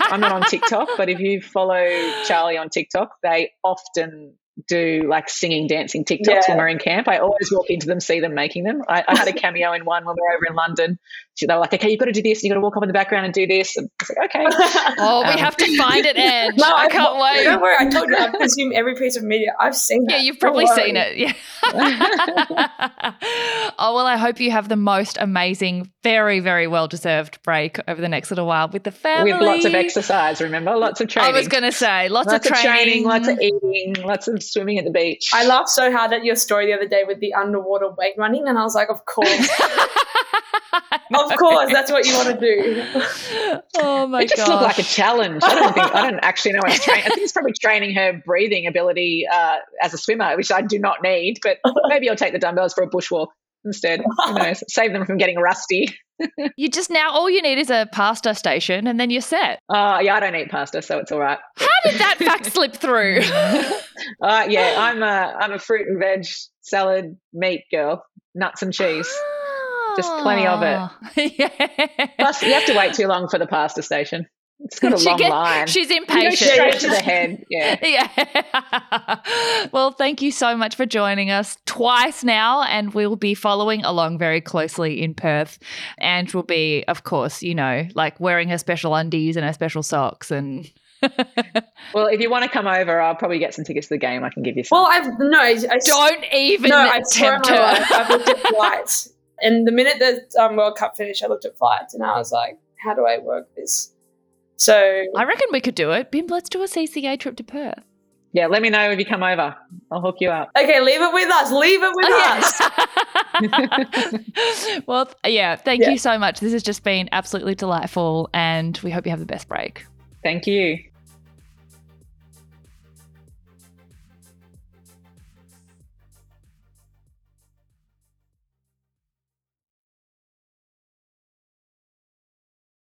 I'm not on TikTok, but if you follow Charli on TikTok, they often do like singing, dancing TikToks Yeah. when we're in camp. I always walk into them, see them making them. I, I had a cameo in one when we were over in London. They were like, okay, you've got to do this. You've got to walk up in the background and do this. And I was like, okay. oh we Um, have to find it edge No, i can't wait. Don't wait worry, I told you I've consumed every piece of media. I've seen yeah that. you've Don't probably worry. seen it yeah oh well i hope you have the most amazing very very well deserved break over the next little while with the family With lots of exercise, remember? Lots of training. i was going to say lots, lots of of training, training, lots of eating, lots of swimming at the beach. I laughed so hard at your story the other day with the underwater weight running, and I was like, of course, of course, that's what you want to do. oh my god! it just god looked like a challenge. I don't think I don't actually know it's training. I think it's probably training her breathing ability uh, as a swimmer, which I do not need. But maybe I'll take the dumbbells for a bushwalk. instead. Who knows? Save them from getting rusty. You just now all you need is a pasta station and then you're set. Oh, yeah, I don't eat pasta, so it's all right. How did that fact slip through? Uh, yeah, I'm a I'm a fruit and veg salad meat girl, nuts and cheese. Just plenty of it. yeah. Plus, you have to wait too long for the pasta station. It's got a She long get- line. She's You go impatient. straight to the head. Yeah. Yeah. well, thank you so much for joining us twice now. And we'll be following along very closely in Perth. And we'll be, of course, you know, like wearing her special undies and her special socks. And Well, if you want to come over, I'll probably get some tickets to the game. I can give you some. Well, I've no, I, I don't even no, I tempt her. I've looked at flights, and the minute the um, World Cup finished, I looked at flights, and I was like, "How do I work this?" So I reckon we could do it. Bim, let's do a CCA trip to Perth. Yeah, let me know if you come over. I'll hook you up. okay, leave it with us. Leave it with us. well, yeah, thank Yeah. you so much. This has just been absolutely delightful, and we hope you have the best break. Thank you.